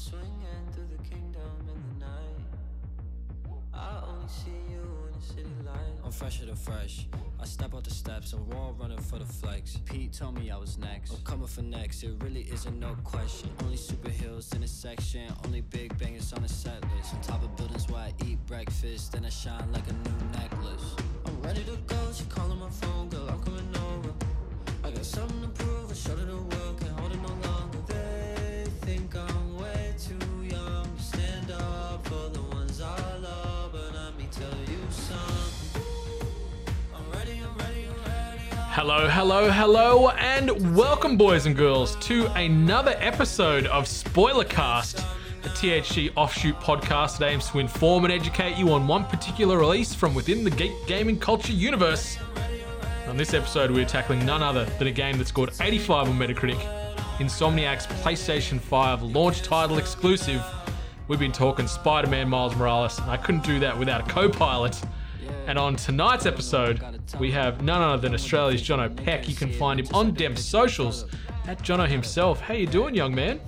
Swinging through the kingdom in the night. I only see you in the city light. I'm fresher than fresh. I step out the steps, I'm raw running for the flex. Pete told me I was next. I'm coming for next, it really isn't no question. Only super superheroes in the section, only big bangers on the set list. On top of buildings where I eat breakfast, then I shine like a new necklace. I'm ready to go. She calling my phone, girl. I'm Hello, hello, hello, and welcome, boys and girls, to another episode of Spoilercast, a THG offshoot podcast that aims to inform and educate you on one particular release from within the geek gaming culture universe. On this episode, we're tackling none other than a game that scored 85 on Metacritic, Insomniac's PlayStation 5 launch title exclusive. We've been talking Spider Man Miles Morales, and I couldn't do that without a co pilot. And on tonight's episode, we have none other than Australia's Jono Peck. You can find him on Dem socials at Jono himself. How you doing, young man?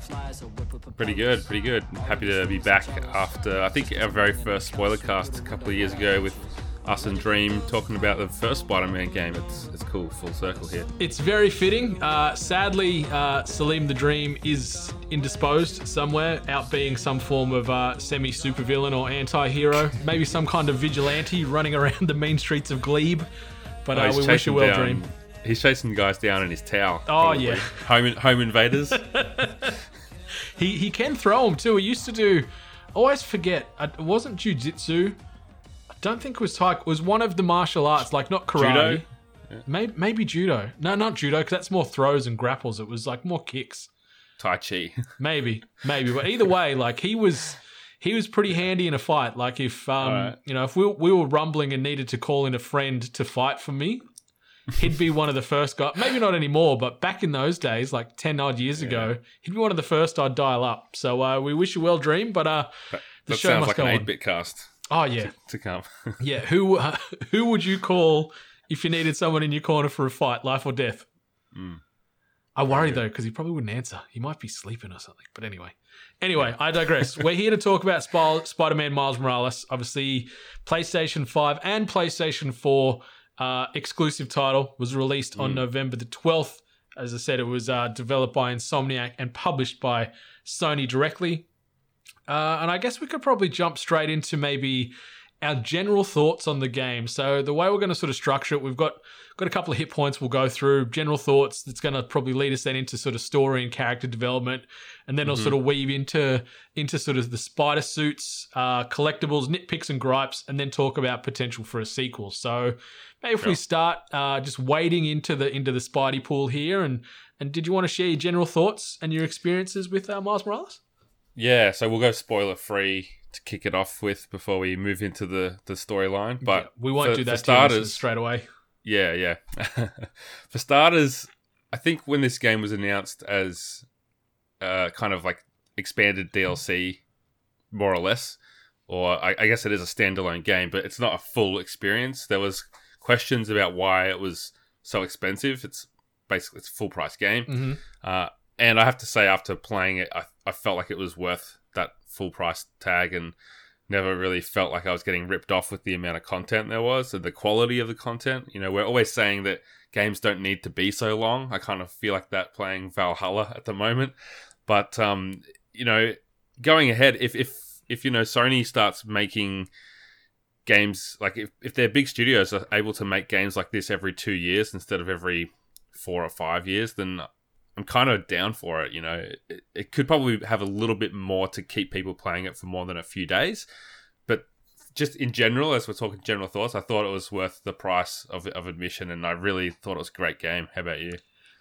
Pretty good, pretty good. Happy to be back after I think our very first spoiler cast a couple of years ago with us and Dream talking about the first Spider-Man game. It's it's cool, full circle here. It's very fitting. Uh, sadly, uh, Salim the Dream is indisposed somewhere, out being some form of uh, semi supervillain or anti hero. Maybe some kind of vigilante running around the main streets of Glebe. But Oh, uh, we wish you well, down- Dream. He's chasing guys down in his tower. Oh, probably. yeah. home home invaders. He he can throw them too. He used to do. Always forget. uh, It wasn't jujitsu. Don't think it was taekwondo. It was one of the martial arts, like not karate. Judo? Maybe, maybe judo. No, not judo, because that's more throws and grapples. It was like more kicks. tai Chi. Maybe, maybe. But either way, like he was, he was pretty handy in a fight. Like if, um, Alright. you know, if we, we were rumbling and needed to call in a friend to fight for me, he'd be one of the first guys. Maybe not anymore, but back in those days, like ten odd years ago, he'd be one of the first I'd dial up. So uh, we wish you well, Dream. But uh, the That show sounds must like go an on. eight-bit cast Oh yeah, to come. yeah. Who uh, who would you call if you needed someone in your corner for a fight, life or death? Mm. I worry though because he probably wouldn't answer. He might be sleeping or something. But anyway, anyway, I digress. We're here to talk about Sp- Spider-Man Miles Morales. Obviously, PlayStation Five and PlayStation Four uh, exclusive title was released on November the twelfth. As I said, it was uh, developed by Insomniac and published by Sony directly. Uh, and I guess we could probably jump straight into maybe our general thoughts on the game. So the way we're going to sort of structure it, we've got got a couple of hit points we'll go through. General thoughts that's going to probably lead us then into sort of story and character development, and then it'll sort of weave into into sort of the spider suits, uh, collectibles, nitpicks and gripes, and then talk about potential for a sequel. So maybe if we start uh, just wading into the into the Spidey pool here, and and did you want to share your general thoughts and your experiences with uh, Miles Morales? Yeah, so we'll go spoiler free to kick it off with before we move into the the storyline. But Yeah, we won't for- do that starters. straight away. Yeah, yeah. For starters, I think when this game was announced as uh, kind of like expanded DLC, more or less, or I, I guess it is a standalone game, but it's not a full experience. There was questions about why it was so expensive. It's basically it's a full price game, hmm uh, and I have to say, after playing it, I, I felt like it was worth that full price tag and never really felt like I was getting ripped off with the amount of content there was and the quality of the content. You know, we're always saying that games don't need to be so long. I kind of feel like that playing Valhalla at the moment. But um, you know, going ahead, if if if you know Sony starts making games like if, if their big studios are able to make games like this every two years instead of every four or five years, then I'm kind of down for it. You know, it, it could probably have a little bit more to keep people playing it for more than a few days. But just in general, as we're talking general thoughts, I thought it was worth the price of, of admission, and I really thought it was a great game. How about you?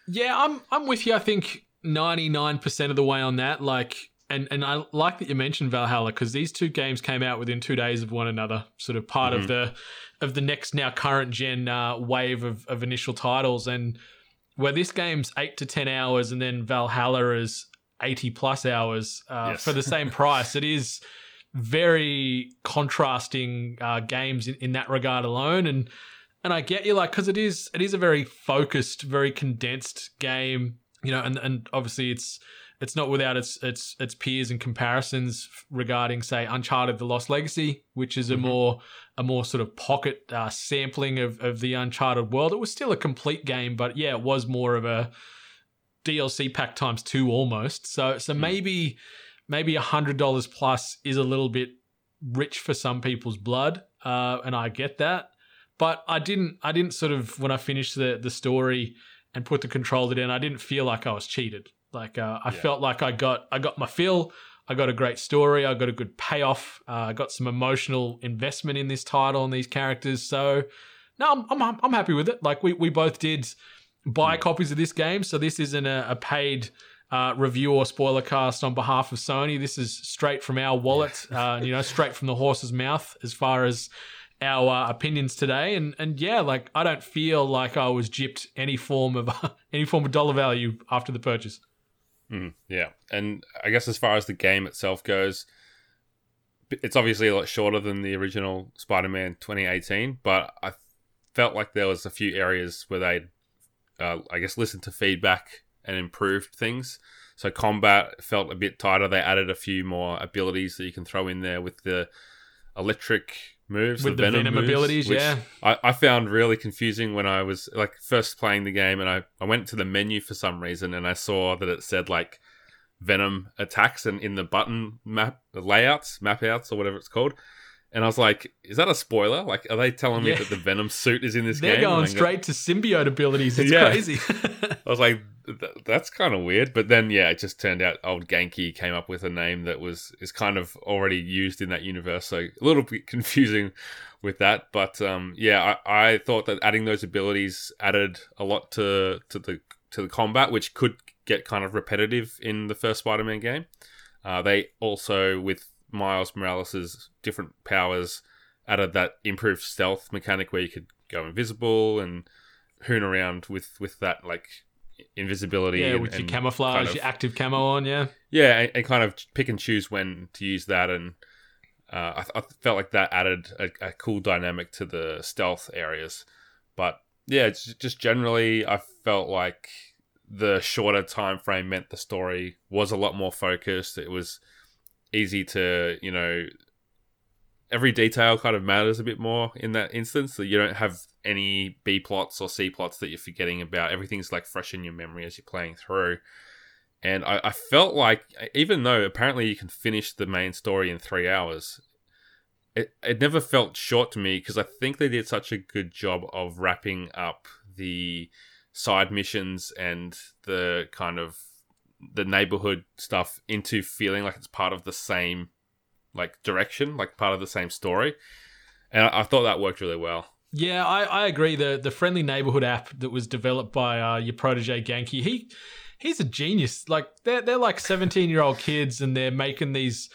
Yeah, I'm I'm with you. I think 99% of the way on that. Like, and and I like that you mentioned Valhalla because these two games came out within two days of one another, sort of part of the of the next now current gen uh, wave of of initial titles, and where this game's eight to ten hours, and then Valhalla is 80 plus hours uh, Yes. for the same price. It is very contrasting uh, games in, in that regard alone, and and I get you like because it is it is a very focused, very condensed game, you know, and and obviously it's it's not without its its its peers and comparisons regarding, say, Uncharted: The Lost Legacy, which is a Mhm. more a more sort of pocket uh, sampling of of the Uncharted world. It was still a complete game, but yeah, it was more of a DLC pack times two almost. So so maybe maybe a hundred dollars plus is a little bit rich for some people's blood, uh, and I get that. But I didn't I didn't sort of when I finished the the story and put the controller down, I didn't feel like I was cheated. Like uh, I Yeah. felt like I got I got my fill. I got a great story. I got a good payoff. Uh, I got some emotional investment in this title and these characters. So no, I'm I'm, I'm happy with it. Like we we both did buy copies of this game, so this isn't a, a paid uh, review or spoiler cast on behalf of Sony. This is straight from our wallet, uh, you know, straight from the horse's mouth as far as our uh, opinions today. And and yeah, like I don't feel like I was gypped any form of any form of dollar value after the purchase. Mm, yeah, and I guess as far as the game itself goes, it's obviously a lot shorter than the original Spider-Man 2018, but I felt like there was a few areas where they, uh, I guess, listened to feedback and improved things. So combat felt a bit tighter. They added a few more abilities that you can throw in there with the electric moves, With the Venom moves, abilities, yeah. I, I found really confusing when I was like first playing the game and I, I went to the menu for some reason and I saw that it said like Venom attacks and in the button map layouts, map outs or whatever it's called. And I was like, is that a spoiler? Like, are they telling me Yeah. that the Venom suit is in this game? They're going I go- straight to symbiote abilities. It's Yeah. crazy. I was like, "Th- that's kind of weird. But then, yeah, it just turned out old Ganke came up with a name that was is kind of already used in that universe. So a little bit confusing with that. But um, yeah, I, I thought that adding those abilities added a lot to to the to the combat, which could get kind of repetitive in the first Spider-Man game. Uh, they also with Miles Morales' different powers added that improved stealth mechanic where you could go invisible and hoon around with with that like invisibility. yeah, and- with your camouflage, kind of- your active camo on. Yeah. yeah, and, and kind of pick and choose when to use that, and uh, I, I felt like that added a, a cool dynamic to the stealth areas. But yeah, it's just generally, I felt like the shorter time frame meant the story was a lot more focused. It was easy to, you know, every detail kind of matters a bit more in that instance. So you don't have any B plots or C plots that you're forgetting about. Everything's like fresh in your memory as you're playing through. And I, I felt like, even though apparently you can finish the main story in three hours, it, it never felt short to me because I think they did such a good job of wrapping up the side missions and the kind of the neighborhood stuff into feeling like it's part of the same like direction, like part of the same story. And I, I thought that worked really well. Yeah, I, I agree. The the friendly neighborhood app that was developed by uh, your protege Ganke, he he's a genius. Like they're they're like seventeen year old kids, and they're making these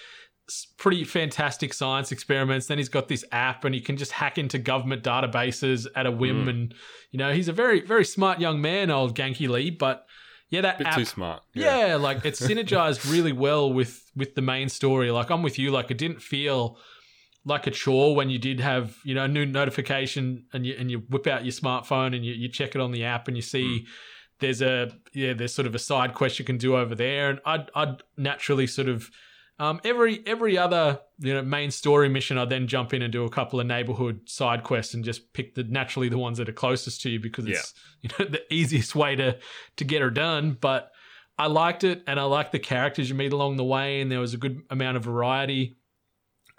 pretty fantastic science experiments. Then he's got this app, and he can just hack into government databases at a whim. Mm. And you know, he's a very very smart young man, old Ganke Lee. But yeah, that bit app, too smart. yeah, like it synergized really well with with the main story. Like I'm with you. Like it didn't feel like a chore when you did have you know a new notification and you and you whip out your smartphone and you, you check it on the app and you see there's a yeah there's sort of a side quest you can do over there. And I'd I'd naturally sort of um, every every other you know main story mission I then jump in and do a couple of neighborhood side quests and just pick the naturally the ones that are closest to you because it's you know the easiest way to to get her done. But I liked it and I liked the characters you meet along the way and there was a good amount of variety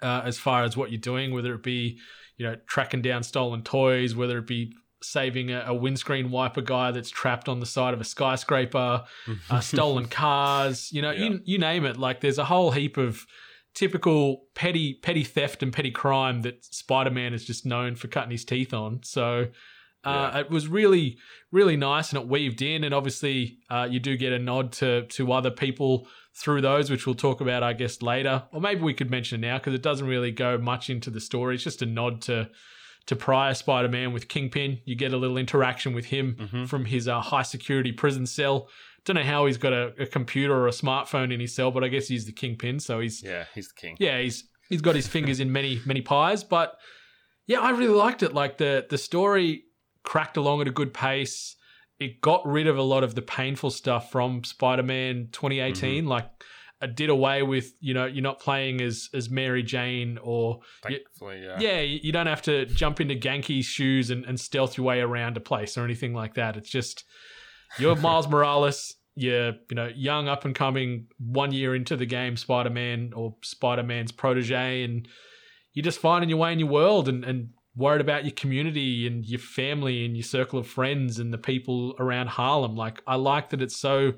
uh, as far as what you're doing, whether it be you know tracking down stolen toys, whether it be saving a, a windscreen wiper guy that's trapped on the side of a skyscraper, uh, stolen cars, you know, you you name it. Like there's a whole heap of typical petty petty theft and petty crime that Spider-Man is just known for cutting his teeth on. So. Uh, It was really, really nice, and it weaved in. And obviously, uh, you do get a nod to to other people through those, which we'll talk about, I guess, later. Or maybe we could mention it now because it doesn't really go much into the story. It's just a nod to to prior Spider-Man with Kingpin. You get a little interaction with him Mhm. from his uh, high security prison cell. Don't know how he's got a, a computer or a smartphone in his cell, but I guess he's the Kingpin, so he's Yeah, he's the king. yeah, he's he's got his fingers in many many pies. But yeah, I really liked it. Like the the story cracked along at a good pace. It got rid of a lot of the painful stuff from Spider-Man 2018. Mm-hmm. Like, it did away with you know you're not playing as as Mary Jane or you- yeah. yeah, you you don't have to jump into Ganke's shoes and, and stealth your way around a place or anything like that. It's just you're Miles Morales. You're you know young, up and coming, one year into the game, Spider Man or Spider Man's protege, and you're just finding your way in your world and and worried about your community and your family and your circle of friends and the people around Harlem. Like I like that it's so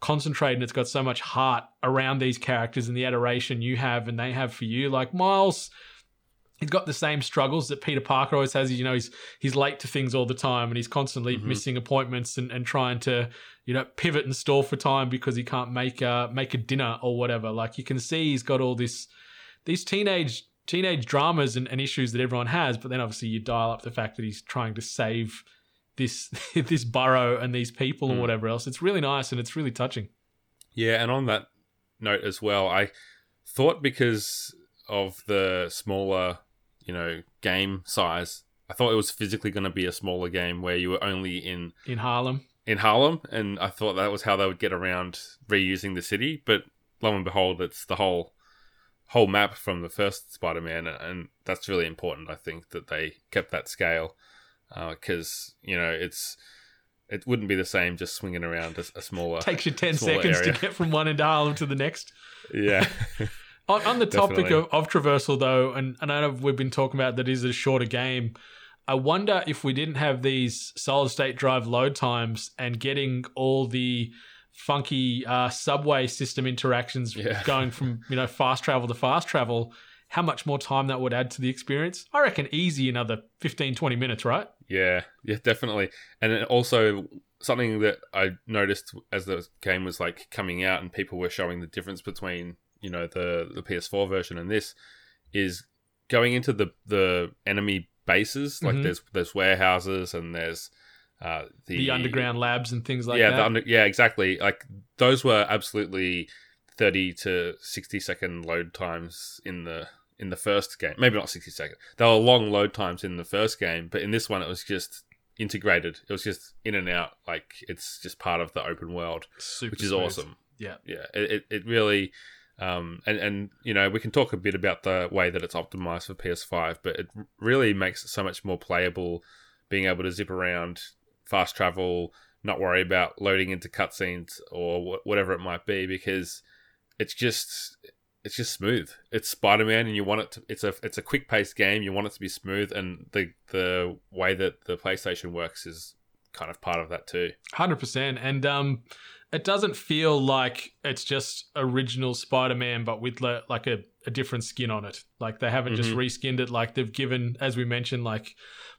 concentrated and it's got so much heart around these characters and the adoration you have and they have for you. Like Miles he's got the same struggles that Peter Parker always has. You know, he's he's late to things all the time, and he's constantly Mhm. missing appointments and, and trying to you know pivot and stall for time because he can't make a make a dinner or whatever. Like you can see, he's got all this these teenage teenage dramas and, and issues that everyone has. But then obviously you dial up the fact that he's trying to save this this borough and these people and Mm. whatever else. It's really nice and it's really touching. Yeah, and on that note as well, I thought because of the smaller, you know, game size, I thought it was physically going to be a smaller game where you were only in In Harlem, in Harlem, and I thought that was how they would get around reusing the city. But lo and behold, it's the whole whole map from the first Spider-Man, and that's really important. I think that they kept that scale uh, because you know it's it wouldn't be the same just swinging around a, a smaller. takes you ten seconds area. to get from one end of Harlem to the next. yeah. On, on the topic of, of traversal, though, and, and I know we've been talking about that is a shorter game. I wonder if we didn't have these solid state drive load times and getting all the funky uh, subway system interactions Yeah. going from you know fast travel to fast travel, how much more time that would add to the experience? I reckon easy another 15, 20 minutes, right? Yeah, yeah, definitely. And also something that I noticed as the game was like coming out and people were showing the difference between, you know, the the PS4 version and this is going into the the enemy bases. Like Mhm. there's there's warehouses and there's uh the, The, underground labs and things like yeah, that. the under, yeah, exactly. Like those were absolutely 30 to 60 second load times in the in the first game. Maybe not 60 second. They were long load times in the first game, but in this one it was just integrated. It was just in and out like it's just part of the open world, Super which is smooth. awesome. Yeah. Yeah, it it, it really um, and, and you know we can talk a bit about the way that it's optimized for PS5, but it really makes it so much more playable. Being able to zip around, fast travel, not worry about loading into cutscenes or wh- whatever it might be, because it's just it's just smooth. It's Spider Man, and you want it to. It's a it's a quick paced game. You want it to be smooth, and the the way that the PlayStation works is kind of part of that too. Hundred percent, and um, it doesn't feel like it's just original Spider-Man, but with le- like a, a different skin on it. Like they haven't just Mhm. reskinned it. Like they've given, as we mentioned, like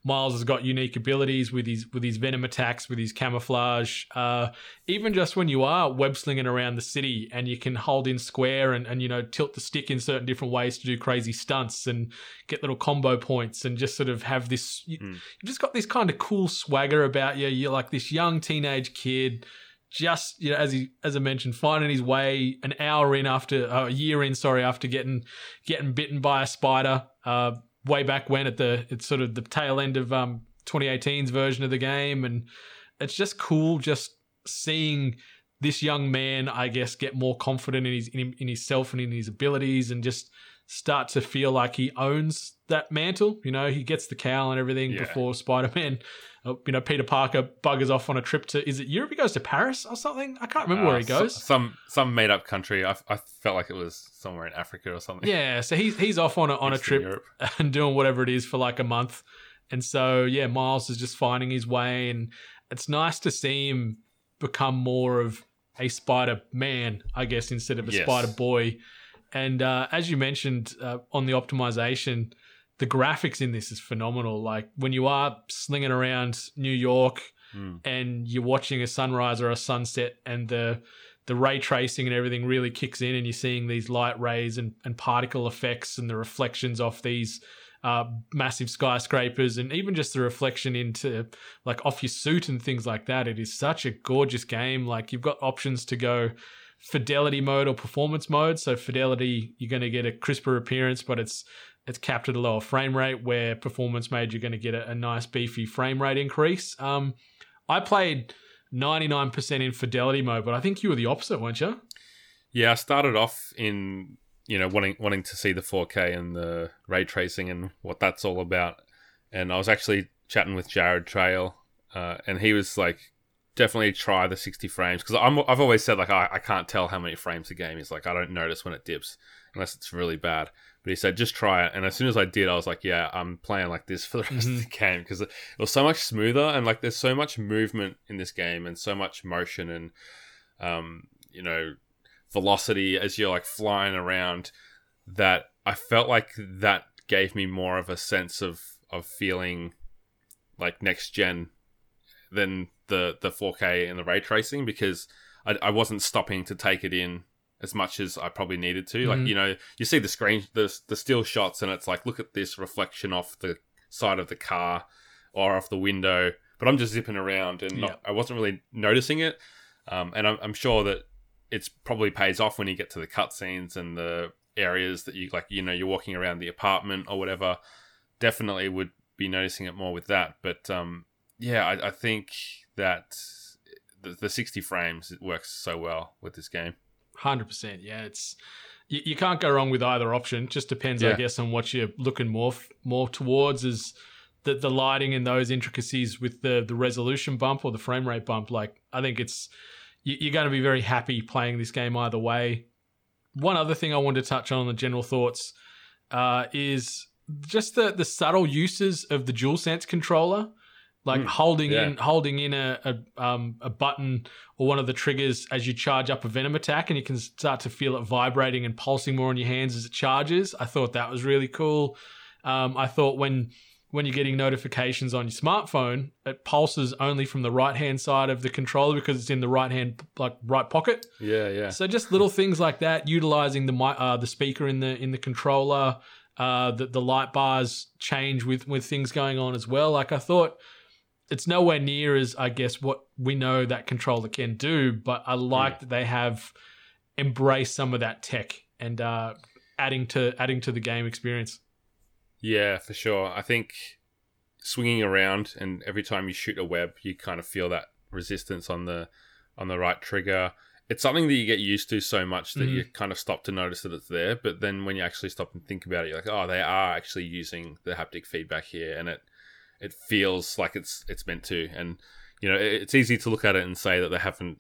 Miles has got unique abilities with his with his venom attacks, with his camouflage. Uh, even just when you are web slinging around the city and you can hold in square and and you know tilt the stick in certain different ways to do crazy stunts and get little combo points and just sort of have this. You, Mm. You've just got this kind of cool swagger about you. You're like this young teenage kid just you know as he as I mentioned finding his way an hour in after uh, a year in sorry after getting getting bitten by a spider uh way back when at the it's sort of the tail end of um 2018's version of the game and it's just cool just seeing this young man I guess get more confident in his in, in himself and in his abilities and just start to feel like he owns that mantle you know he gets the cowl and everything Yeah. before Spider-Man uh, you know, Peter Parker buggers off on a trip to is it Europe? He goes to Paris or something. I can't remember where Uh, he so- goes. some some made up country. I, I felt like it was somewhere in Africa or something. yeah, so he's he's off on a on a trip and doing whatever it is for like a month, and so yeah, Miles is just finding his way, and it's nice to see him become more of a Spider Man, I guess, instead of a Yes. Spider Boy. And uh, as you mentioned uh, on the optimization, the graphics in this is phenomenal. Like when you are slinging around New York Mm. and you're watching a sunrise or a sunset, and the the ray tracing and everything really kicks in, and you're seeing these light rays and, and particle effects and the reflections off these uh, massive skyscrapers, and even just the reflection into like off your suit and things like that. It is such a gorgeous game. Like you've got options to go fidelity mode or performance mode. So fidelity, you're going to get a crisper appearance, but it's it's capped at a lower frame rate. Where performance mode, you're going to get a, a nice beefy frame rate increase. Um, I played 99% in fidelity mode, but I think you were the opposite, weren't you? Yeah, I started off in you know wanting wanting to see the 4K and the ray tracing and what that's all about, and I was actually chatting with Jared Trail, uh, and he was like, definitely try the 60 frames because I'm I've always said like I, I can't tell how many frames the game is like I don't notice when it dips unless it's really bad. But he said just try it, and as soon as I did, I was like, yeah, I'm playing like this for the rest of the game. Because it was so much smoother and like there's so much movement in this game and so much motion and um you know velocity as you're like flying around that I felt like that gave me more of a sense of of feeling like next gen than the the 4K and the ray tracing because I, I wasn't stopping to take it in as much as I probably needed to. Like Mhm. you know, you see the screen, the the still shots, and it's like look at this reflection off the side of the car or off the window. But I'm just zipping around and not, I wasn't really noticing it. Um, and I'm, I'm sure that it's probably pays off when you get to the cutscenes and the areas that you like. You know, you're walking around the apartment or whatever. Definitely would be noticing it more with that. But um, yeah, I, I think that the, the 60 frames it works so well with this game. Hundred percent. Yeah, it's you, you can't go wrong with either option. Just depends, I guess, on what you're looking more more towards is the the lighting and those intricacies with the the resolution bump or the frame rate bump. Like, I think it's you, you're going to be very happy playing this game either way. One other thing I wanted to touch on the general thoughts uh, is just the the subtle uses of the DualSense controller, like Mm, holding yeah. in holding in a a, um, a button or one of the triggers as you charge up a venom attack, and you can start to feel it vibrating and pulsing more in your hands as it charges. I thought that was really cool. Um, I thought when when you're getting notifications on your smartphone, it pulses only from the right hand side of the controller because it's in the right hand like right pocket. Yeah, yeah. So just little things like that, utilizing the uh, the speaker in the in the controller, uh, the the light bars change with with things going on as well. Like I thought, it's nowhere near as I guess what we know that controller can do, but I like that they have embraced some of that tech and uh, adding to adding to the game experience. Yeah, for sure. I think swinging around and every time you shoot a web, you kind of feel that resistance on the on the right trigger. It's something that you get used to so much that Mhm. you kind of stop to notice that it's there. But then when you actually stop and think about it, you're like, oh, they are actually using the haptic feedback here, and it it feels like it's it's meant to. And you know, it- it's easy to look at it and say that they haven't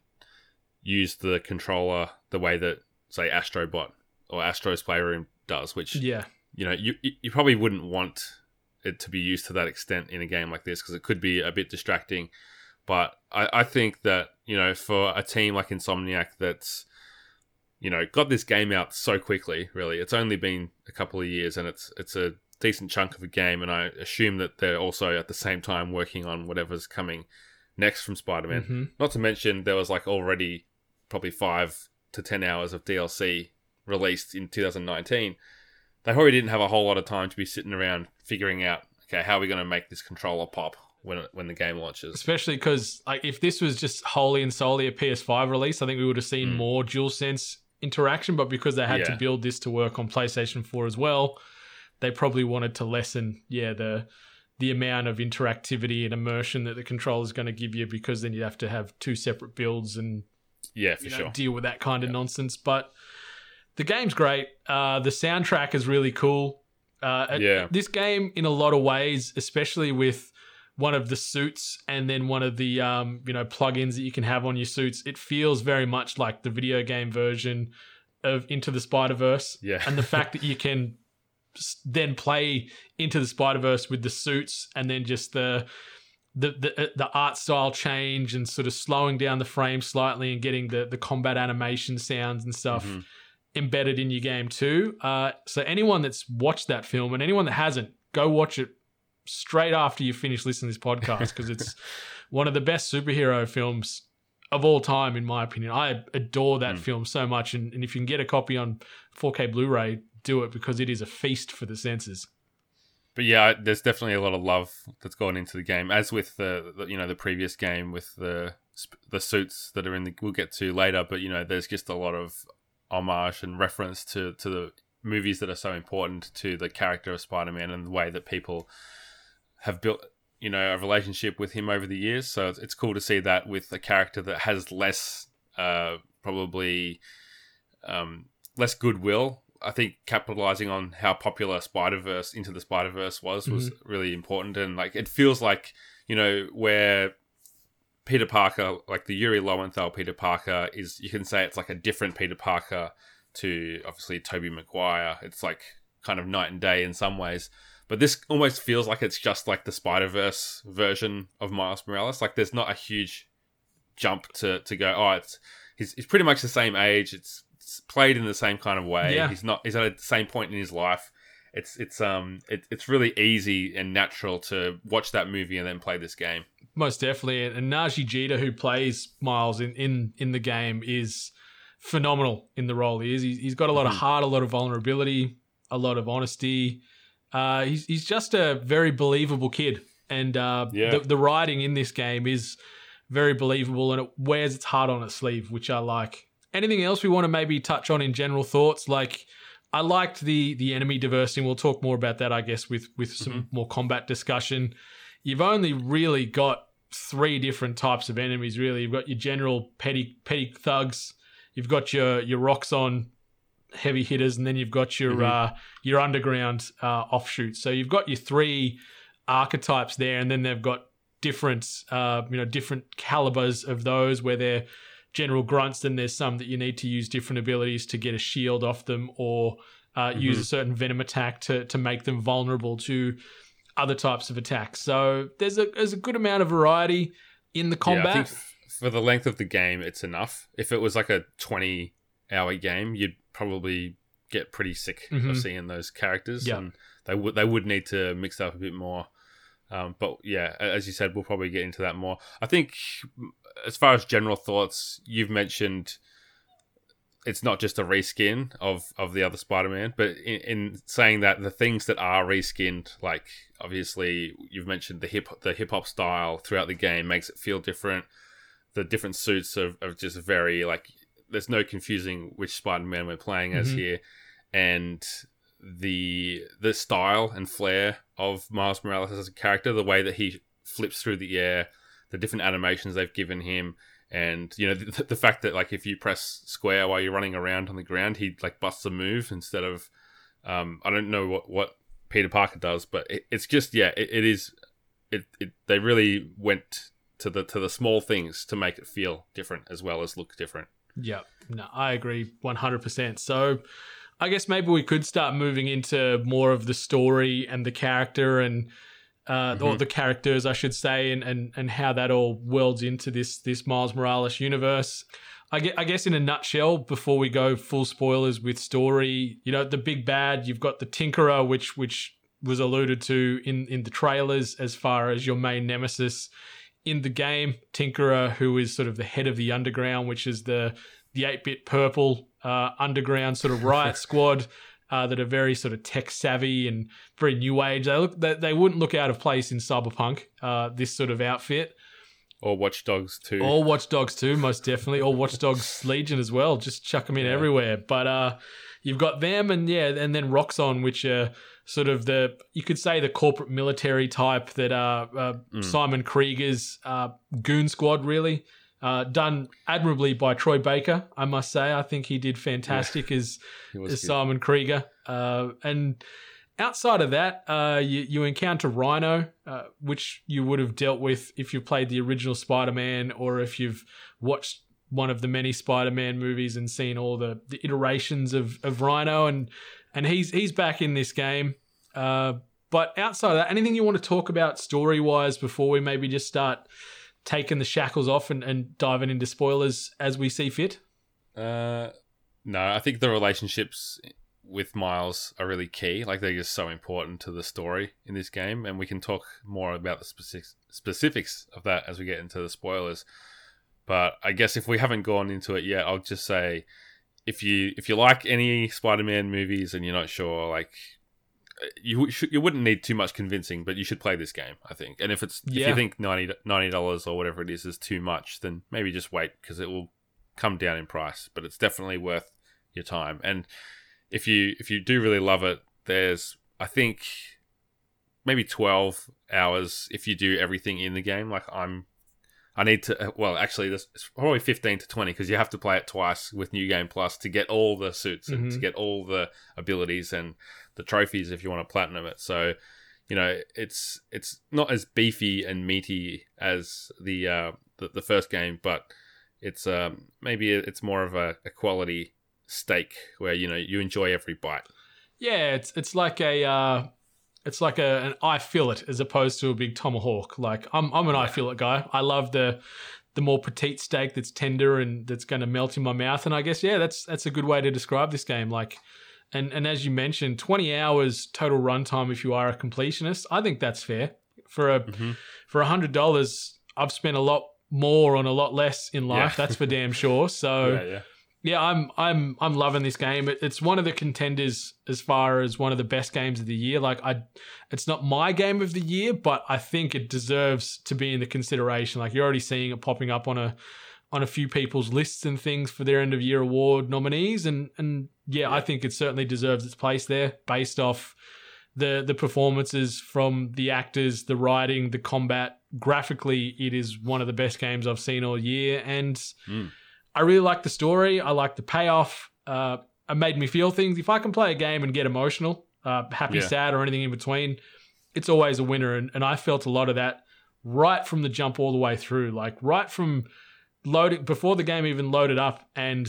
used the controller the way that say Astrobot or Astro's Playroom does, which Yeah, you know, you you probably wouldn't want it to be used to that extent in a game like this because it could be a bit distracting. But I, I think that you know, for a team like Insomniac that's you know got this game out so quickly, really, it's only been a couple of years and it's it's a decent chunk of a game, and I assume that they're also at the same time working on whatever's coming next from Spider-Man. Mhm. Not to mention there was like already probably five to ten hours of DLC released in 2019. They probably didn't have a whole lot of time to be sitting around figuring out, okay, how are we going to make this controller pop when when the game launches? especially because like if this was just wholly and solely a PS5 release, I think we would have seen Mm. more DualSense interaction. But because they had to build this to work on PlayStation 4 as well, they probably wanted to lessen, yeah, the the amount of interactivity and immersion that the controller is going to give you because then you'd have to have two separate builds and Yeah, for you know, sure. deal with that kind of Yeah. nonsense. But the game's great. Uh, the soundtrack is really cool. Uh, Yeah. This game, in a lot of ways, especially with one of the suits and then one of the um, you know plugins that you can have on your suits, it feels very much like the video game version of Into the Spider Verse. Yeah. and the fact that you can then play Into the Spider Verse with the suits and then just the the, the the art style change and sort of slowing down the frame slightly and getting the the combat animation sounds and stuff Mhm. embedded in your game too. Uh, so anyone that's watched that film and anyone that hasn't, go watch it straight after you finish listening to this podcast because it's one of the best superhero films of all time, in my opinion. I adore that Mm. film so much, and, and if you can get a copy on 4K Blu-ray, do it because it is a feast for the senses. But yeah, there's definitely a lot of love that's gone into the game, as with the, the you know the previous game with the the suits that are in the we'll get to later. But you know, there's just a lot of homage and reference to to the movies that are so important to the character of Spider-Man and the way that people have built you know a relationship with him over the years. So it's, it's cool to see that with a character that has less uh, probably um, less goodwill. I think capitalizing on how popular Spider Verse into the Spider Verse was was mm-hmm. really important, and like it feels like you know where Peter Parker, like the Yuri Lowenthal Peter Parker, is you can say it's like a different Peter Parker to obviously Tobey Maguire. It's like kind of night and day in some ways. But this almost feels like it's just like the Spider Verse version of Miles Morales. Like there's not a huge jump to to go. Oh, it's he's, he's pretty much the same age. It's played in the same kind of way. Yeah. He's not. He's at the same point in his life. It's it's um it, it's really easy and natural to watch that movie and then play this game. Most definitely. And Nadji Jeter, who plays Miles in, in, in the game, is phenomenal in the role he is. He's, got a lot of heart, a lot of vulnerability, a lot of honesty. Uh, he's, he's just a very believable kid. And uh, Yeah. the, the writing in this game is very believable and it wears its heart on its sleeve, which I like. Anything else we want to maybe touch on in general thoughts? Like, I liked the the enemy diversity. and We'll talk more about that, I guess, with with some more combat discussion. You've only really got three different types of enemies. Really, you've got your general petty petty thugs. You've got your your Roxxon heavy hitters, and then you've got your uh, your underground uh, offshoots. So you've got your three archetypes there, and then they've got different uh, you know different calibers of those where they're general grunts. Then there's some that you need to use different abilities to get a shield off them, or uh, use a certain venom attack to to make them vulnerable to other types of attacks. So there's a there's a good amount of variety in the combat. Yeah, f- for the length of the game, it's enough. If it was like a twenty-hour game, you'd probably get pretty sick Mhm. of seeing those characters, Yeah. and they would they would need to mix up a bit more. Um, but yeah, as you said, we'll probably get into that more. I think, as far as general thoughts, you've mentioned it's not just a reskin of of the other Spider-Man, but in, in saying that the things that are reskinned, like obviously you've mentioned the hip the hip hop style throughout the game makes it feel different. The different suits are, are just very like there's no confusing which Spider-Man we're playing as Mhm. here, and the the style and flair of Miles Morales as a character, the way that he flips through the air, the different animations they've given him, and you know the, the fact that like if you press square while you're running around on the ground, he like busts a move instead of um, I don't know what what Peter Parker does, but it, it's just yeah, it, it is it, it they really went to the to the small things to make it feel different as well as look different. Yeah, no, I agree 100%. So I guess maybe we could start moving into more of the story and the character and uh, or the characters, I should say, and, and and how that all welds into this this Miles Morales universe. I guess, I guess in a nutshell, before we go full spoilers with story, you know, the big bad, you've got the Tinkerer, which which was alluded to in in the trailers as far as your main nemesis in the game. Tinkerer, who is sort of the head of the underground, which is the the eight bit purple uh, underground sort of riot squad. Uh, that are very sort of tech savvy and very new age. They look they, they wouldn't look out of place in cyberpunk. Uh, this sort of outfit, Or Watch Dogs 2. or Watch Dogs 2, most definitely, or Watch Dogs Legion as well. Just chuck them in Yeah. everywhere. But uh, you've got them, and yeah, and then Roxxon, which are sort of the you could say the corporate military type that uh, uh Mm. Simon Krieger's uh, goon squad really. Uh, done admirably by Troy Baker, I must say. I think he did fantastic as as. Simon Krieger. Uh, and outside of that, uh, you, you encounter Rhino, uh, which you would have dealt with if you played the original Spider Man or if you've watched one of the many Spider Man movies and seen all the, the iterations of, of Rhino. And, and he's, he's back in this game. Uh, but outside of that, anything you want to talk about story wise before we maybe just start taking the shackles off and, and diving into spoilers as we see fit? Uh, no, I think the relationships with Miles are really key. Like they're just so important to the story in this game, and we can talk more about the specifics specifics of that as we get into the spoilers. But I guess if we haven't gone into it yet, I'll just say if you if you like any Spider-Man movies and you're not sure, like you should, you wouldn't need too much convincing, but you should play this game, I think. And if it's if you think 90 dollars or whatever it is is too much, then maybe just wait because it will come down in price. But it's definitely worth your time. And if you if you do really love it, there's I think maybe 12 hours if you do everything in the game. Like I'm, I need to, well, actually, this it's probably 15 to 20 because you have to play it twice with New Game Plus to get all the suits and to Mhm. get all the abilities and the trophies if you want to platinum it. So, you know, it's it's not as beefy and meaty as the uh, the, the first game, but it's um, maybe it's more of a, a quality steak where you know you enjoy every bite. Yeah, it's it's like a uh, it's like a an eye fillet as opposed to a big tomahawk. Like I'm I'm an eye fillet guy. I love the the more petite steak that's tender and that's going to melt in my mouth. And I guess yeah, that's that's a good way to describe this game. Like, and and as you mentioned, 20 hours total runtime if you are a completionist. I think that's fair for a Mhm. for a hundred dollars. I've spent a lot more on a lot less in life. Yeah. That's for damn sure. So yeah, yeah. yeah, I'm I'm I'm loving this game. It, it's one of the contenders as far as one of the best games of the year. Like I, it's not my game of the year, but I think it deserves to be in the consideration. Like you're already seeing it popping up on a on a few people's lists and things for their end of year award nominees, and and yeah, I think it certainly deserves its place there based off the the performances from the actors, the writing, the combat. Graphically, it is one of the best games I've seen all year, and. Mm. I really like the story. I like the payoff. Uh, it made me feel things. If I can play a game and get emotional, uh, happy, Yeah. sad, or anything in between, it's always a winner. And, and I felt a lot of that right from the jump all the way through. Like right from loading before the game even loaded up, and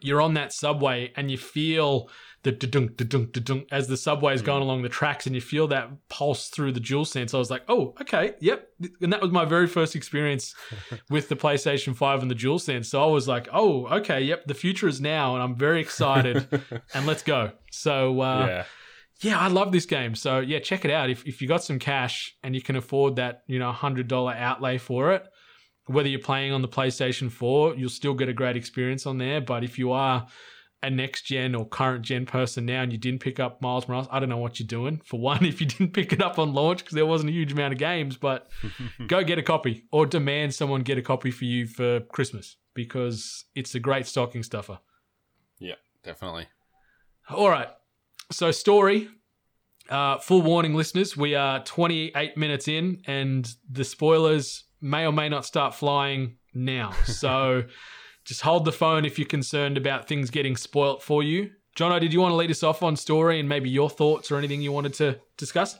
you're on that subway and you feel the da-dunk, da-dunk, da-dunk as the subway is going along the tracks and you feel that pulse through the dual sense. I was like, oh, okay, yep. And that was my very first experience with the PlayStation 5 and the dual sense. So I was like, oh, okay, yep, the future is now and I'm very excited and let's go. So uh, yeah. yeah, I love this game. So yeah, check it out. If if you got some cash and you can afford that, you know, hundred dollar outlay for it, whether you're playing on the PlayStation 4, you'll still get a great experience on there. But if you are a next gen or current gen person now and you didn't pick up Miles Morales, I don't know what you're doing. For one, if you didn't pick it up on launch because there wasn't a huge amount of games, but go get a copy or demand someone get a copy for you for Christmas because it's a great stocking stuffer. yeah, definitely. All right. So, story. Uh, full warning, listeners. We are 28 minutes in, and the spoilers may or may not start flying now. So, just hold the phone if you're concerned about things getting spoilt for you. Jono, did you want to lead us off on story and maybe your thoughts or anything you wanted to discuss?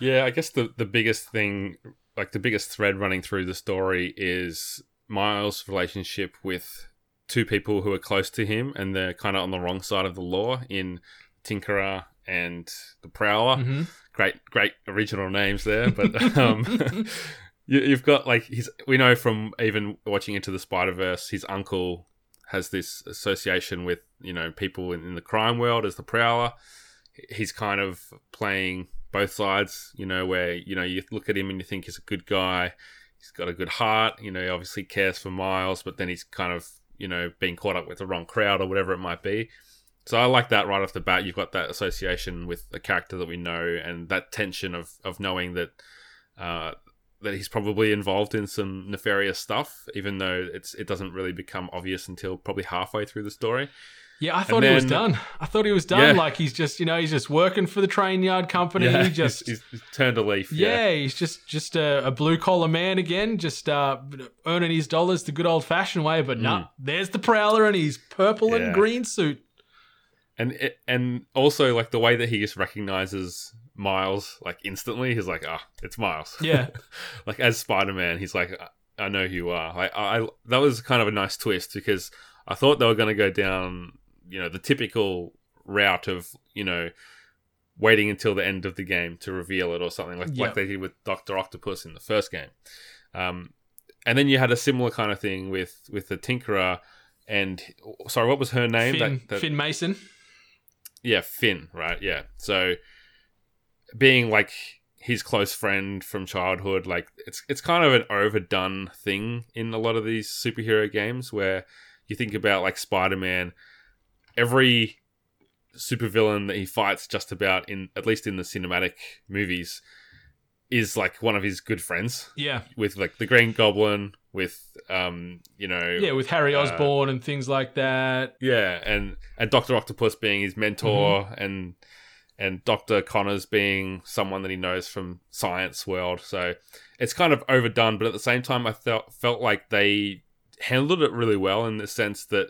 Yeah, I guess the the biggest thing, like the biggest thread running through the story, is Miles' relationship with two people who are close to him, and they're kind of on the wrong side of the law in Tinkerer and the Prowler. Mm-hmm. Great, great original names there, but um, you, you've got like his. We know from even watching into the Spider Verse, his uncle has this association with you know people in, in the crime world as the Prowler. He's kind of playing both sides, you know, where you know you look at him and you think he's a good guy. He's got a good heart, you know. He obviously cares for Miles, but then he's kind of you know being caught up with the wrong crowd or whatever it might be. So I like that right off the bat. You've got that association with a character that we know, and that tension of of knowing that uh, that he's probably involved in some nefarious stuff, even though it's it doesn't really become obvious until probably halfway through the story. Yeah, I thought he was done. I thought he was done. Yeah. Like he's just, you know, he's just working for the train yard company. Yeah, he just he's, he's turned a leaf. Yeah, he's just just a, a blue collar man again, just uh, earning his dollars the good old fashioned way. But no, there's the prowler and his purple and Mm. Green suit. and it, and also like the way that he just recognizes Miles like instantly. He's like, ah, it's Miles. Yeah. like as Spider Man, he's like, I- I know who you are. Like I, I that was kind of a nice twist because I thought they were going to go down, you know, the typical route of you know waiting until the end of the game to reveal it or something like Yep. like they did with Doctor Octopus in the first game. Um, and then you had a similar kind of thing with with the Tinkerer. And sorry, what was her name? Phin, That- that- Phin Mason. yeah, Phin, right? Yeah. So being like his close friend from childhood, like it's it's kind of an overdone thing in a lot of these superhero games where you think about like Spider-Man, every supervillain that he fights just about in at least in the cinematic movies is like one of his good friends Yeah, with like the Green Goblin with um you know yeah, with Harry Uh, Osborn and things like that. yeah, and and Doctor Octopus being his mentor, Mm-hmm. and and Dr. Connors being someone that he knows from science world. So it's kind of overdone, but at the same time I felt felt like they handled it really well in the sense that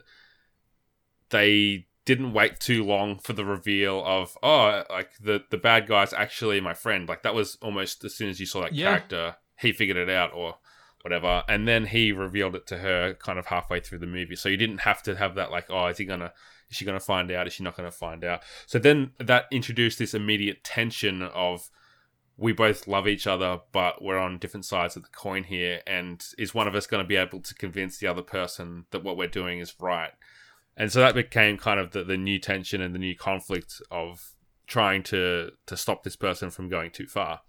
they didn't wait too long for the reveal of oh like the the bad guy's actually my friend like that was almost as soon as you saw that Yeah. character he figured it out or whatever and then he revealed it to her kind of halfway through the movie so you didn't have to have that like oh is he gonna is she gonna find out is she not gonna find out so then that introduced this immediate tension of we both love each other, but we're on different sides of the coin here. And is one of us going to be able to convince the other person that what we're doing is right? And so that became kind of the, the new tension and the new conflict of trying to to stop this person from going too far.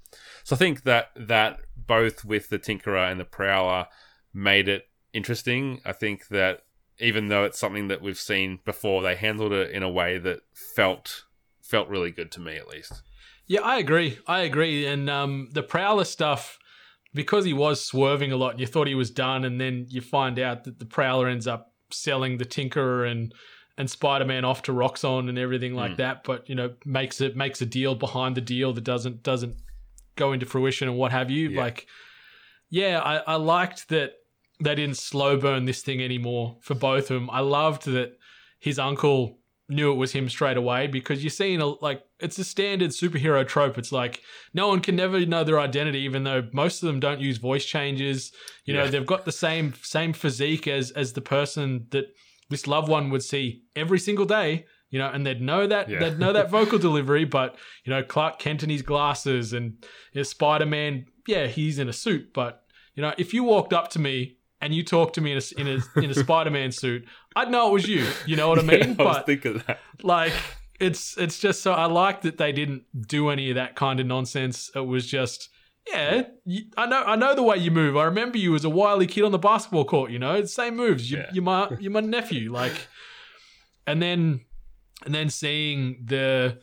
So I think that that both with the Tinkerer and the Prowler made it interesting. I think that even though it's something that we've seen before, they handled it in a way that felt felt really good to me at least. Yeah, I agree. I agree. And um, the Prowler stuff, because he was swerving a lot, and you thought he was done, and then you find out that the Prowler ends up selling the Tinkerer and and Spider Man off to Roxxon and everything like Mm. that. But you know, makes it makes a deal behind the deal that doesn't doesn't go into fruition and what have you. Yeah. Like, yeah, I, I liked that they didn't slow burn this thing anymore for both of them. I loved that his uncle knew it was him straight away because you're seeing a like it's a standard superhero trope. It's like no one can never know their identity, even though most of them don't use voice changes. You know, they've got the same same physique as as the person that this loved one would see every single day. You know, and they'd know that Yeah. they'd know that vocal delivery, but you know, Clark Kent in his glasses and you know, Spider Man, yeah, he's in a suit, but you know, if you walked up to me and you talked to me in a in a, in a Spider Man suit, I'd know it was you. You know what I mean? Yeah, I was but thinking that. like it's it's just so I like that they didn't do any of that kind of nonsense. It was just yeah, you, I know I know the way you move. I remember you as a wily kid on the basketball court. You know, same moves. You, Yeah. You're my you're my nephew. Like, and then and then seeing the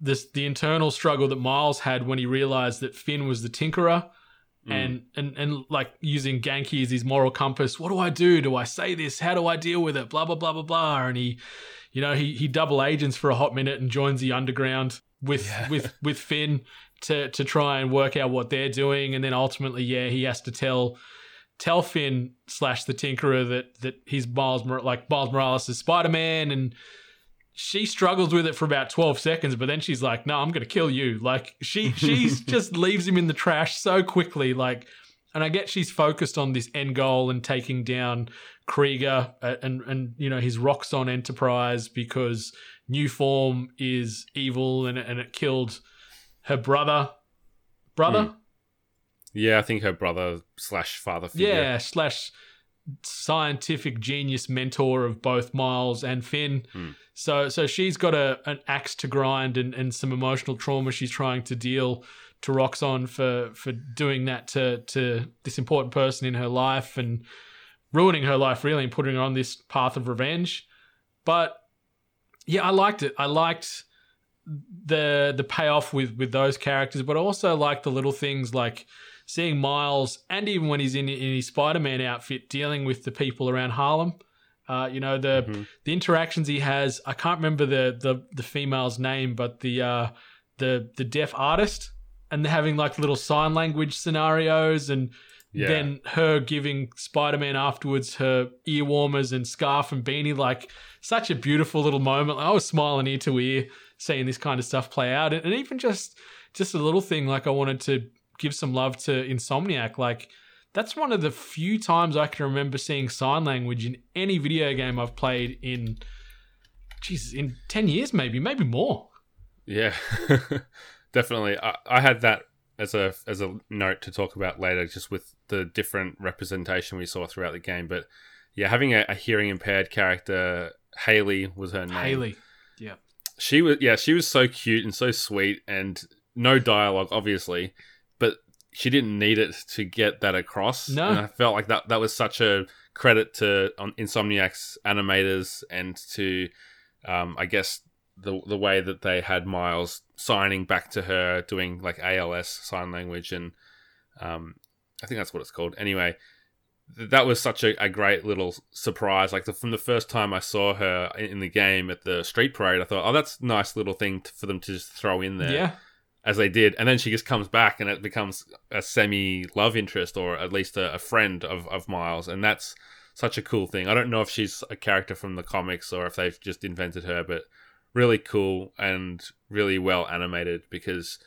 this the internal struggle that Miles had when he realized that Phin was the Tinkerer Mm. and and and like using Ganke as his moral compass. What do I do? Do I say this? How do I deal with it? Blah blah blah blah blah. And he, you know, he he double agents for a hot minute and joins the underground with Yeah. with with Phin to to try and work out what they're doing. And then ultimately, yeah, he has to tell tell Phin slash the Tinkerer that that he's Miles like Miles Morales is Spider Man and. She struggles with it for about 12 seconds, but then she's like, "No, I'm going to kill you." Like she she's just leaves him in the trash so quickly like and I get she's focused on this end goal and taking down Krieger uh, and and you know his Roxxon Enterprise because Nuform is evil and and it killed her brother brother Hmm. Yeah, I think her brother slash father figure. yeah slash scientific genius mentor of both Miles and Phin. Hmm. So so she's got a an axe to grind and, and some emotional trauma she's trying to deal to Roxxon for for doing that to to this important person in her life and ruining her life really and putting her on this path of revenge. But yeah, I liked it. I liked the the payoff with with those characters, but I also like the little things like seeing Miles and even when he's in in his Spider-Man outfit dealing with the people around Harlem. Uh, you know the Mhm. the interactions he has. I can't remember the the the female's name, but the uh, the the deaf artist and they're having like little sign language scenarios and Yeah. then her giving Spider-Man afterwards her ear warmers and scarf and beanie like such a beautiful little moment. I was smiling ear to ear seeing this kind of stuff play out and, and even just just a little thing like I wanted to give some love to Insomniac like that's one of the few times I can remember seeing sign language in any video game I've played in Jesus in 10 years maybe maybe more. Yeah, definitely. I, I had that as a as a note to talk about later, just with the different representation we saw throughout the game. But yeah, having a, a hearing impaired character, Hailey was her name. Hailey. Yeah. She was yeah, she was so cute and so sweet, and no dialogue, obviously, she didn't need it to get that across. No. and I felt like that that was such a credit to on Insomniac's animators and to, um, I guess the the way that they had Miles signing back to her, doing like ALS sign language, and um, I think that's what it's called. Anyway, that was such a, a great little surprise. Like the, from the first time I saw her in the game at the street parade, I thought, oh, that's a nice little thing to, for them to just throw in there. Yeah. As they did, and then she just comes back, and it becomes a semi love interest, or at least a, a friend of, of Miles, and that's such a cool thing. I don't know if she's a character from the comics or if they've just invented her, but really cool and really well animated because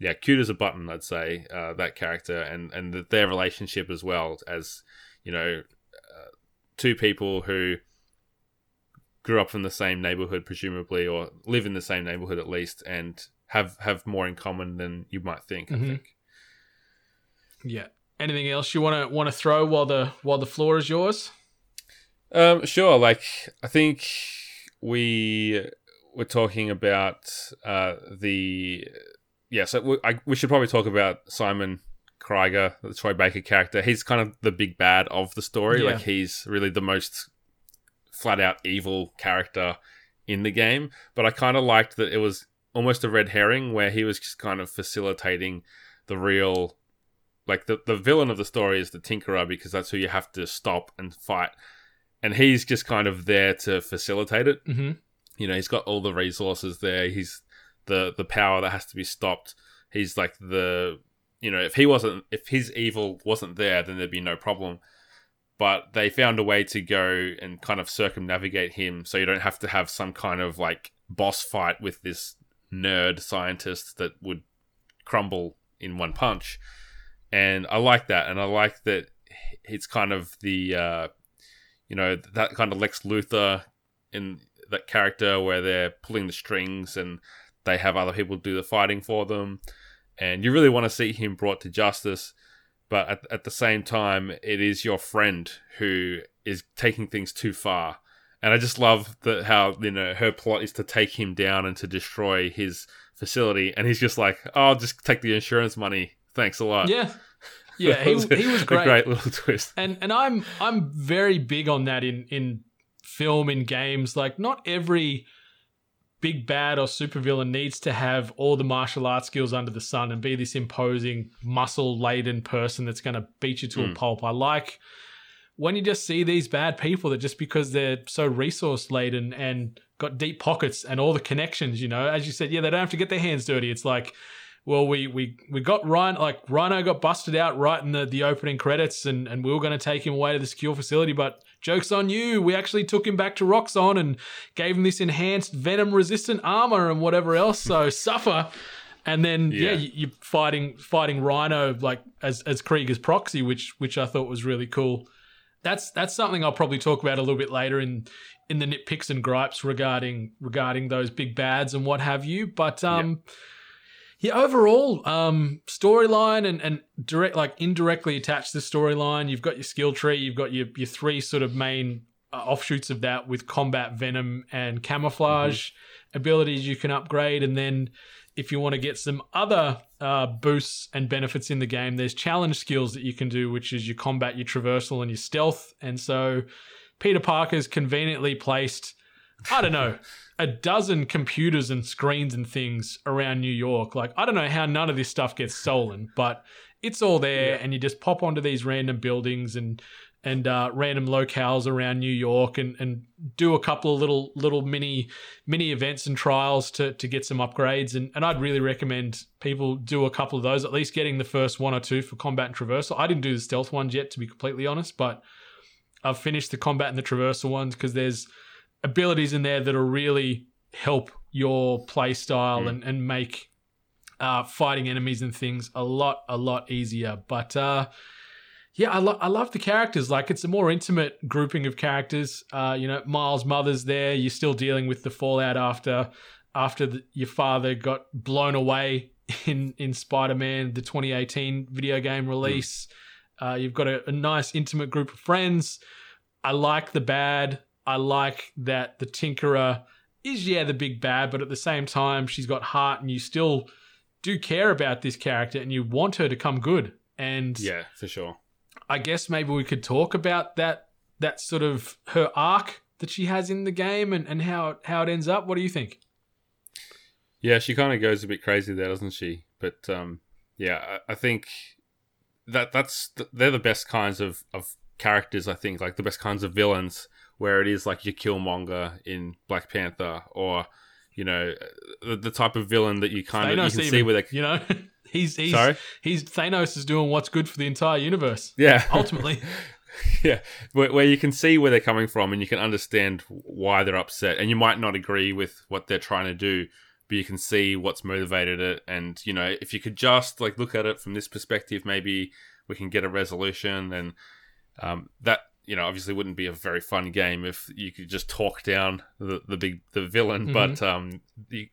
yeah, cute as a button, I'd say uh, that character and and their relationship as well as you know uh, two people who grew up from the same neighborhood presumably or live in the same neighborhood at least and have have more in common than you might think. Mhm. I think. Yeah. Anything else you want to want to throw while the while the floor is yours? Um, sure. Like, I think we were talking about uh, the yeah. So we, I, we should probably talk about Simon Krieger, the Troy Baker character. He's kind of the big bad of the story. Yeah. Like, he's really the most flat out evil character in the game. But I kind of liked that it was almost a red herring where he was just kind of facilitating the real like the, the villain of the story is the tinkerer because that's who you have to stop and fight. And he's just kind of there to facilitate it. Mm-hmm. you know he's got all the resources there. He's the the power that has to be stopped. He's like the you know if he wasn't if his evil wasn't there then there'd be no problem. But they found a way to go and kind of circumnavigate him so you don't have to have some kind of like boss fight with this nerd scientist that would crumble in one punch. And i like that. And i like that it's kind of the uh you know that kind of lex luthor in that character where they're pulling the strings and they have other people do the fighting for them. And you really want to see him brought to justice. But at, at the same time it is your friend who is taking things too far and i just love that how you know her plot is to take him down and to destroy his facility and he's just like oh, i'll just take the insurance money thanks a lot Yeah. Yeah, he, was a- he was a great. great little twist And and I'm I'm very big on that in in film in games. Like not every big bad or supervillain needs to have all the martial arts skills under the sun and be this imposing muscle laden person that's going to beat you to a Mm. pulp. I like when you just see these bad people that just because they're so resource laden and got deep pockets and all the connections, you know, as you said, yeah, they don't have to get their hands dirty. It's like, well, we we we got Ryan like Rhino got busted out right in the, the opening credits and, and we were gonna take him away to the secure facility, but joke's on you. We actually took him back to Roxxon and gave him this enhanced venom resistant armor and whatever else. So suffer. And then yeah, Yeah. you, you're fighting fighting Rhino like as as Krieger's proxy, which which I thought was really cool. That's that's something I'll probably talk about a little bit later in in the nitpicks and gripes regarding regarding those big bads and what have you. But um yeah, overall, um storyline and, and direct like indirectly attached to the storyline, you've got your skill tree, you've got your your three sort of main uh, offshoots of that with combat venom and camouflage abilities you can upgrade. And then if you want to get some other uh, boosts and benefits in the game, there's challenge skills that you can do, which is your combat, your traversal, and your stealth. And so Peter Parker's conveniently placed, I don't know, a dozen computers and screens and things around New York. Like, I don't know how none of this stuff gets stolen, but it's all there. And you just pop onto these random buildings and and uh, random locales around New York and, and do a couple of little little mini mini events and trials to to get some upgrades and, and I'd really recommend people do a couple of those at least getting the first one or two for combat and traversal. I didn't do the stealth ones yet to be completely honest, but I've finished the combat and the traversal ones because there's abilities in there that'll really help your play style Mm. and and make uh, fighting enemies and things a lot a lot easier. But uh, yeah, I, lo- I love the characters. Like it's a more intimate grouping of characters. Uh, you know, Miles' mother's there. You're still dealing with the fallout after after the, your father got blown away in in Spider-Man, the 2018 video game release. Uh, you've got a, a nice intimate group of friends. I like the bad. I like that the Tinkerer is yeah the big bad, but at the same time she's got heart, and you still do care about this character, and you want her to come good. And yeah for sure I guess maybe we could talk about that that sort of her arc that she has in the game and, and how it, how it ends up. What do you think? Yeah, she kind of goes a bit crazy there, doesn't she? But um, yeah, I, I think that that's they're the best kinds of, of characters. I think like the best kinds of villains, where it is like your Killmonger in Black Panther, or you know the, the type of villain that you kind of you can see even, where they. you know, he's he's Sorry? he's Thanos is doing what's good for the entire universe. Yeah, Ultimately, yeah, where, where you can see where they're coming from and you can understand why they're upset, and you might not agree with what they're trying to do, but you can see what's motivated it, and you know if you could just like look at it from this perspective, maybe we can get a resolution, and um, that you know obviously wouldn't be a very fun game if you could just talk down the the big the villain, Mhm. but um, the,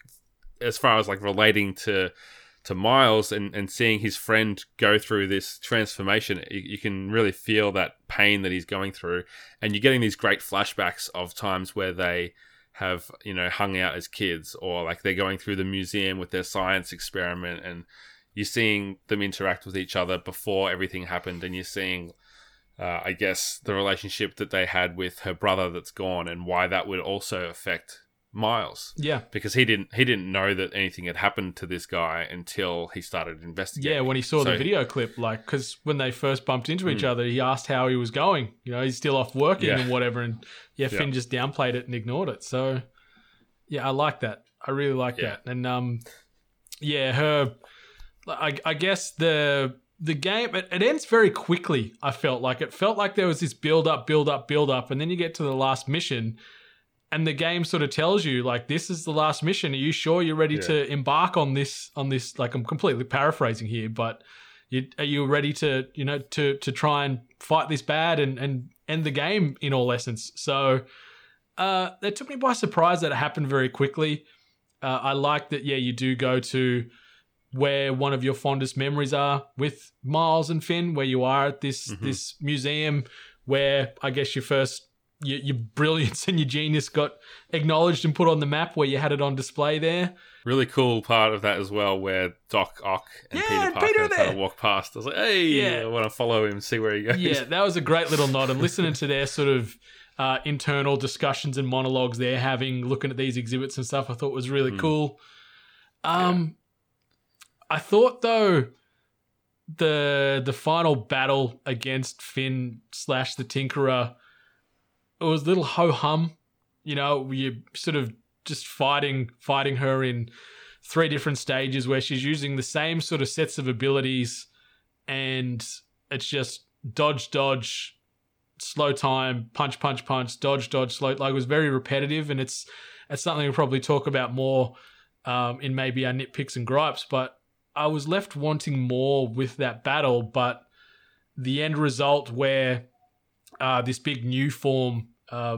as far as like relating to to Miles and, and seeing his friend go through this transformation, you, you can really feel that pain that he's going through. And you're getting these great flashbacks of times where they have, you know, hung out as kids or like they're going through the museum with their science experiment and you're seeing them interact with each other before everything happened and you're seeing uh, I guess the relationship that they had with her brother that's gone and why that would also affect Miles yeah, because he didn't he didn't know that anything had happened to this guy until he started investigating. yeah. When he saw the video clip, like because when they first bumped into each Mm. other, he asked how he was going. You know, he's still off working Yeah. and whatever, and yeah, Yeah. Phin just downplayed it and ignored it. So yeah, I like that. I really like Yeah. that. And um, yeah, her. I, I guess the the game it, it ends very quickly. I felt like it felt like there was this build up, build up, build up, and then you get to the last mission, and the game sort of tells you like this is the last mission. Are you sure you're ready Yeah. to embark on this? On this, like I'm completely paraphrasing here, but you, are you ready to you know to to try and fight this bad and and end the game in all essence? So uh, that took me by surprise that it happened very quickly. Uh, I like that. Yeah, you do go to where one of your fondest memories are with Miles and Phin, where you are at this Mhm. this museum, where I guess you first your, your brilliance and your genius got acknowledged and put on the map, where you had it on display there. really cool part of that as well, where Doc Ock and Yeah, Peter Parker Peter kind of walk past. I was like, hey, Yeah. I want to follow him, see where he goes. yeah, that was a great little nod. And listening to their sort of uh, internal discussions and monologues they're having, looking at these exhibits and stuff, I thought was really Mm. cool. Um, I thought though the the final battle against Phin slash the Tinkerer, it was a little ho hum. You know, you're sort of just fighting fighting her in three different stages where she's using the same sort of sets of abilities and it's just dodge dodge slow time punch punch punch dodge dodge slow like it was very repetitive and it's it's something we'll probably talk about more um, in maybe our nitpicks and gripes but i was left wanting more with that battle but the end result where uh, this big nuform uh,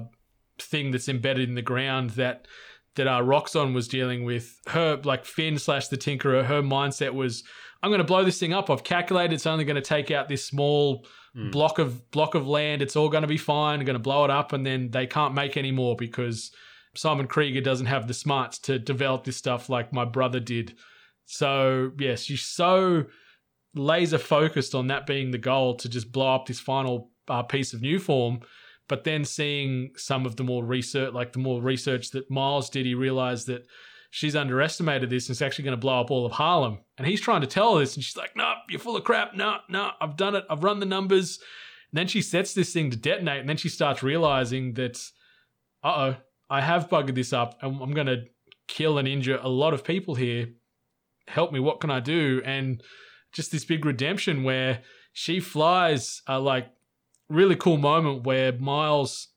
thing that's embedded in the ground that that uh, Roxxon was dealing with. Her like Phin slash the Tinkerer her mindset was I'm going to blow this thing up. I've calculated it's only going to take out this small Mm. block of block of land. It's all going to be fine. I'm going to blow it up and then they can't make any more because Simon Krieger doesn't have the smarts to develop this stuff like my brother did. So yes she's so laser focused on that being the goal to just blow up this final uh, piece of nuform but then seeing some of the more research like the more research that miles did he realized that she's underestimated this and it's actually going to blow up all of harlem. And he's trying to tell her this and she's like no you're full of crap. No no i've done it. I've run the numbers. And then she sets this thing to detonate and then she starts realizing that uh-oh i have buggered this up and i'm going to kill and injure a lot of people here. Help me what can i do? And just this big redemption where she flies uh, like really cool moment where Miles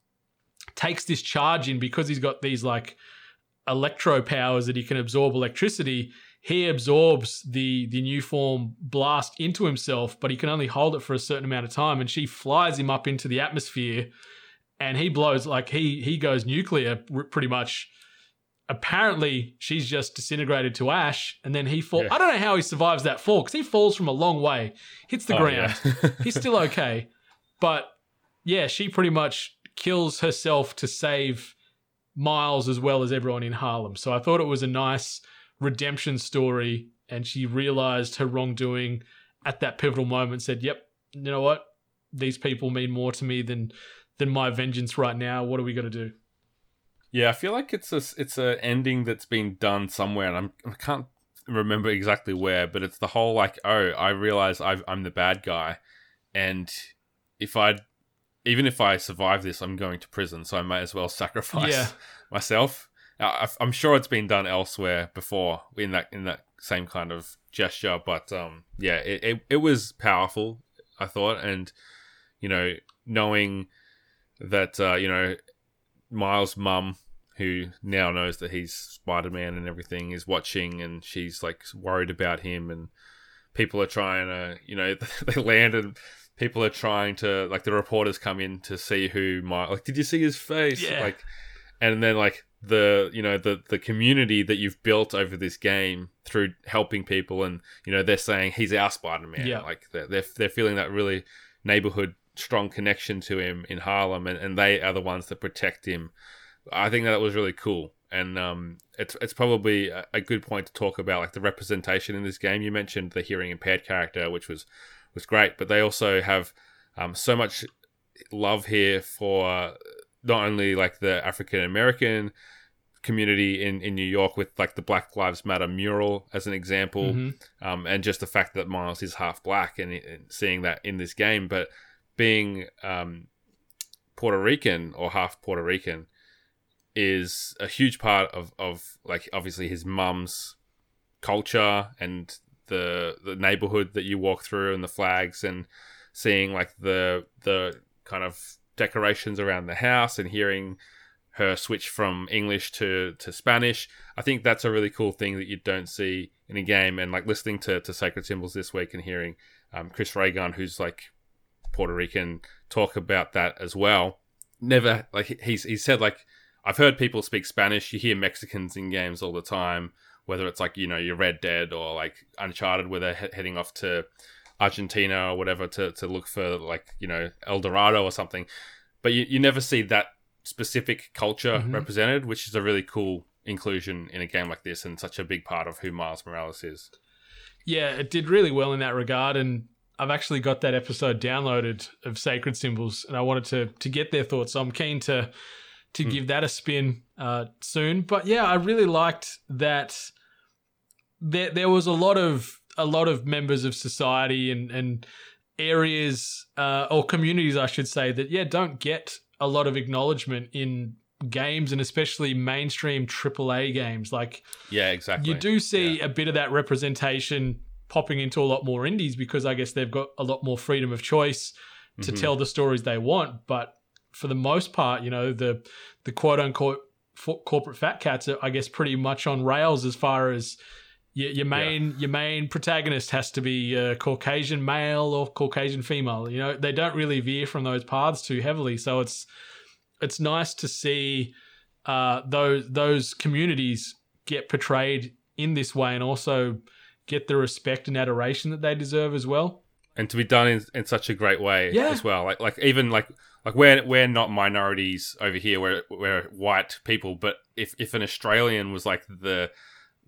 takes this charge in because he's got these like electro powers that he can absorb electricity. He absorbs the the nuform blast into himself, but he can only hold it for a certain amount of time. And she flies him up into the atmosphere, and he blows like he he goes nuclear pretty much. Apparently, she's just disintegrated to ash, and then he falls. Yeah. I don't know how he survives that fall because he falls from a long way, hits the Oh, ground. yeah. He's still okay. But yeah, she pretty much kills herself to save Miles as well as everyone in Harlem. So I thought it was a nice redemption story. And she realized her wrongdoing at that pivotal moment, said, Yep, you know what? These people mean more to me than than my vengeance right now. What are we gonna do? Yeah, I feel like it's a it's a ending that's been done somewhere, and I'm, I can't remember exactly where, but it's the whole like, oh, I realize I've, I'm the bad guy, and if I'd even if I survive this, I'm going to prison, so I may as well sacrifice Yeah. myself. I, I'm sure it's been done elsewhere before in that in that same kind of gesture, but um, yeah, it, it it was powerful. I thought, and you know, knowing that uh, you know Miles' mum, who now knows that he's Spider Man and everything, is watching, and she's like worried about him, and people are trying to, you know, they land and people are trying to, like, the reporters come in to see who Miles, like, did you see his face? Yeah. Like, and then like the you know the the community that you've built over this game through helping people and you know they're saying he's our spider-man Yeah. like they're, they're, they're feeling that really neighborhood strong connection to him in harlem and, and they are the ones that protect him i think that was really cool and um, it's it's probably a, a good point to talk about like the representation in this game you mentioned the hearing impaired character which was was great but they also have um, so much love here for not only like the African American community in, in New York with like the Black Lives Matter mural as an example, Mhm. um, and just the fact that Miles is half black and, and seeing that in this game, but being um, Puerto Rican or half Puerto Rican is a huge part of, of like obviously his mum's culture and the the neighborhood that you walk through and the flags and seeing like the the kind of decorations around the house and hearing her switch from English to, to Spanish. I think that's a really cool thing that you don't see in a game. And like listening to, to Sacred Symbols this week and hearing um, Chris Ray Gun, who's like Puerto Rican, talk about that as well. Never like he's he said like I've heard people speak Spanish. You hear Mexicans in games all the time, whether it's like you know your Red Dead or like Uncharted, where they're he- heading off to Argentina or whatever to, to look for like you know El Dorado or something. But you, you never see that specific culture Mhm. represented, which is a really cool inclusion in a game like this and such a big part of who Miles Morales is. Yeah, it did really well in that regard, and I've actually got that episode downloaded of Sacred Symbols, and I wanted to to get their thoughts. So I'm keen to to give that a spin uh, soon. But yeah, I really liked that. There, there was a lot of a lot of members of society and and areas uh, or communities, I should say, that yeah don't get a lot of acknowledgement in games and especially mainstream AAA games like Yeah, exactly. you do see Yeah. a bit of that representation popping into a lot more indies because I guess they've got a lot more freedom of choice to Mhm. tell the stories they want. But for the most part, you know, the the quote unquote fo- corporate fat cats are, I guess, pretty much on rails as far as your, your main your main protagonist has to be a Caucasian male or Caucasian female. You know, they don't really veer from those paths too heavily. So it's it's nice to see uh, those those communities get portrayed in this way and also get the respect and adoration that they deserve as well. And to be done in, in such a great way Yeah. as well. Like like even like like we're we're not minorities over here. We're we're white people. But if if an Australian was like the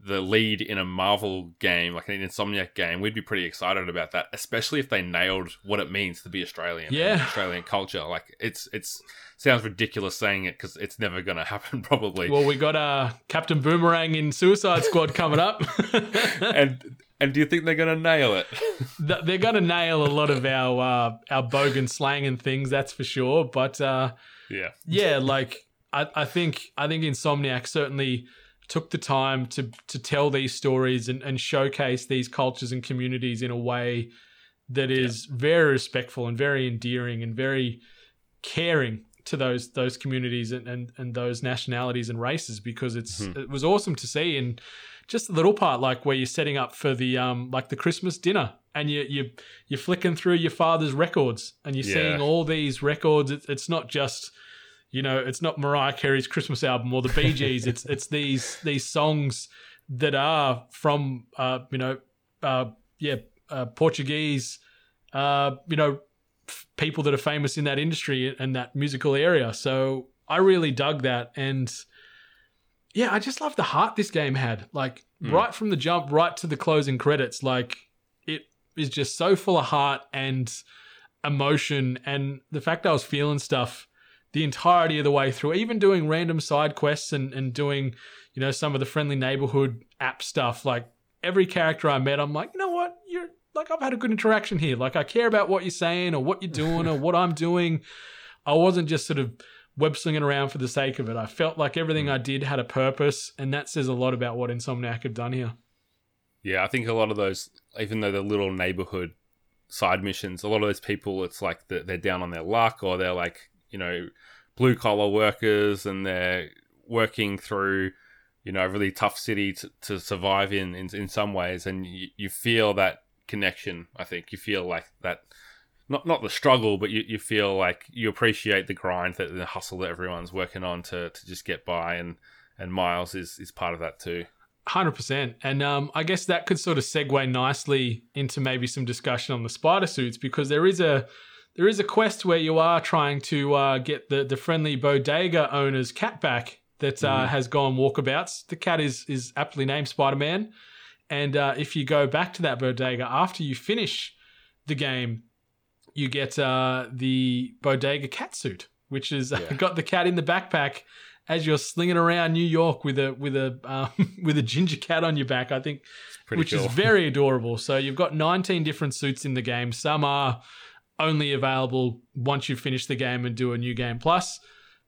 the lead in a Marvel game, like an Insomniac game, we'd be pretty excited about that. Especially if they nailed what it means to be Australian. Yeah. Australian culture. Like it's it's sounds ridiculous saying it because it's never going to happen probably. Well, we got uh, Captain Boomerang in Suicide Squad coming up. and and do you think they're going to nail it? They're going to nail a lot of our uh, our bogan slang and things, that's for sure. But uh, yeah. yeah, like I, I think I think Insomniac certainly took the time to to tell these stories and, and showcase these cultures and communities in a way that is very respectful and very endearing and very caring to those those communities and, and, and those nationalities and races because it's Mhm. it was awesome to see and just a little part like where you're setting up for the um like the Christmas dinner and you you you're flicking through your father's records and you're Yeah. seeing all these records it's, it's not just you know it's not Mariah Carey's Christmas album or the Bee Gees it's it's these these songs that are from uh you know uh yeah uh, Portuguese uh you know people that are famous in that industry and that musical area so I really dug that and yeah I just love the heart this game had like Mm. right from the jump right to the closing credits like it is just so full of heart and emotion and the fact I was feeling stuff the entirety of the way through, even doing random side quests and, and doing, you know, some of the friendly neighborhood app stuff. Like every character I met, I'm like, you know like, I've had a good interaction here. Like, I care about what you're saying or what you're doing or what I'm doing. I wasn't just sort of web slinging around for the sake of it. I felt like everything. I did had a purpose, and that says a lot about what Insomniac have done here. Yeah, I think a lot of those, even though they're little neighborhood side missions, a lot of those people, it's like they're, they're down on their luck or they're like, you know, blue collar workers and they're working through, you know, a really tough city to, to survive in, in, in some ways. And you, you feel that connection, I think. You feel like that, not, not the struggle, but you, you feel like you appreciate the grind, that the hustle that everyone's working on to, to just get by. And, and Miles is, is part of that too. Hundred percent, and um, I guess that could sort of segue nicely into maybe some discussion on the spider suits because there is a there is a quest where you are trying to uh, get the the friendly bodega owner's cat back that uh, has gone walkabouts. The cat is is aptly named Spider Man, and uh, if you go back to that bodega after you finish the game, you get uh, the bodega cat suit, which is Yeah. got the cat in the backpack as you're slinging around New York with a with a um, with a ginger cat on your back. I think, which cool. is very adorable. So you've got 19 different suits in the game. Some are only available once you finish the game and do a new game plus.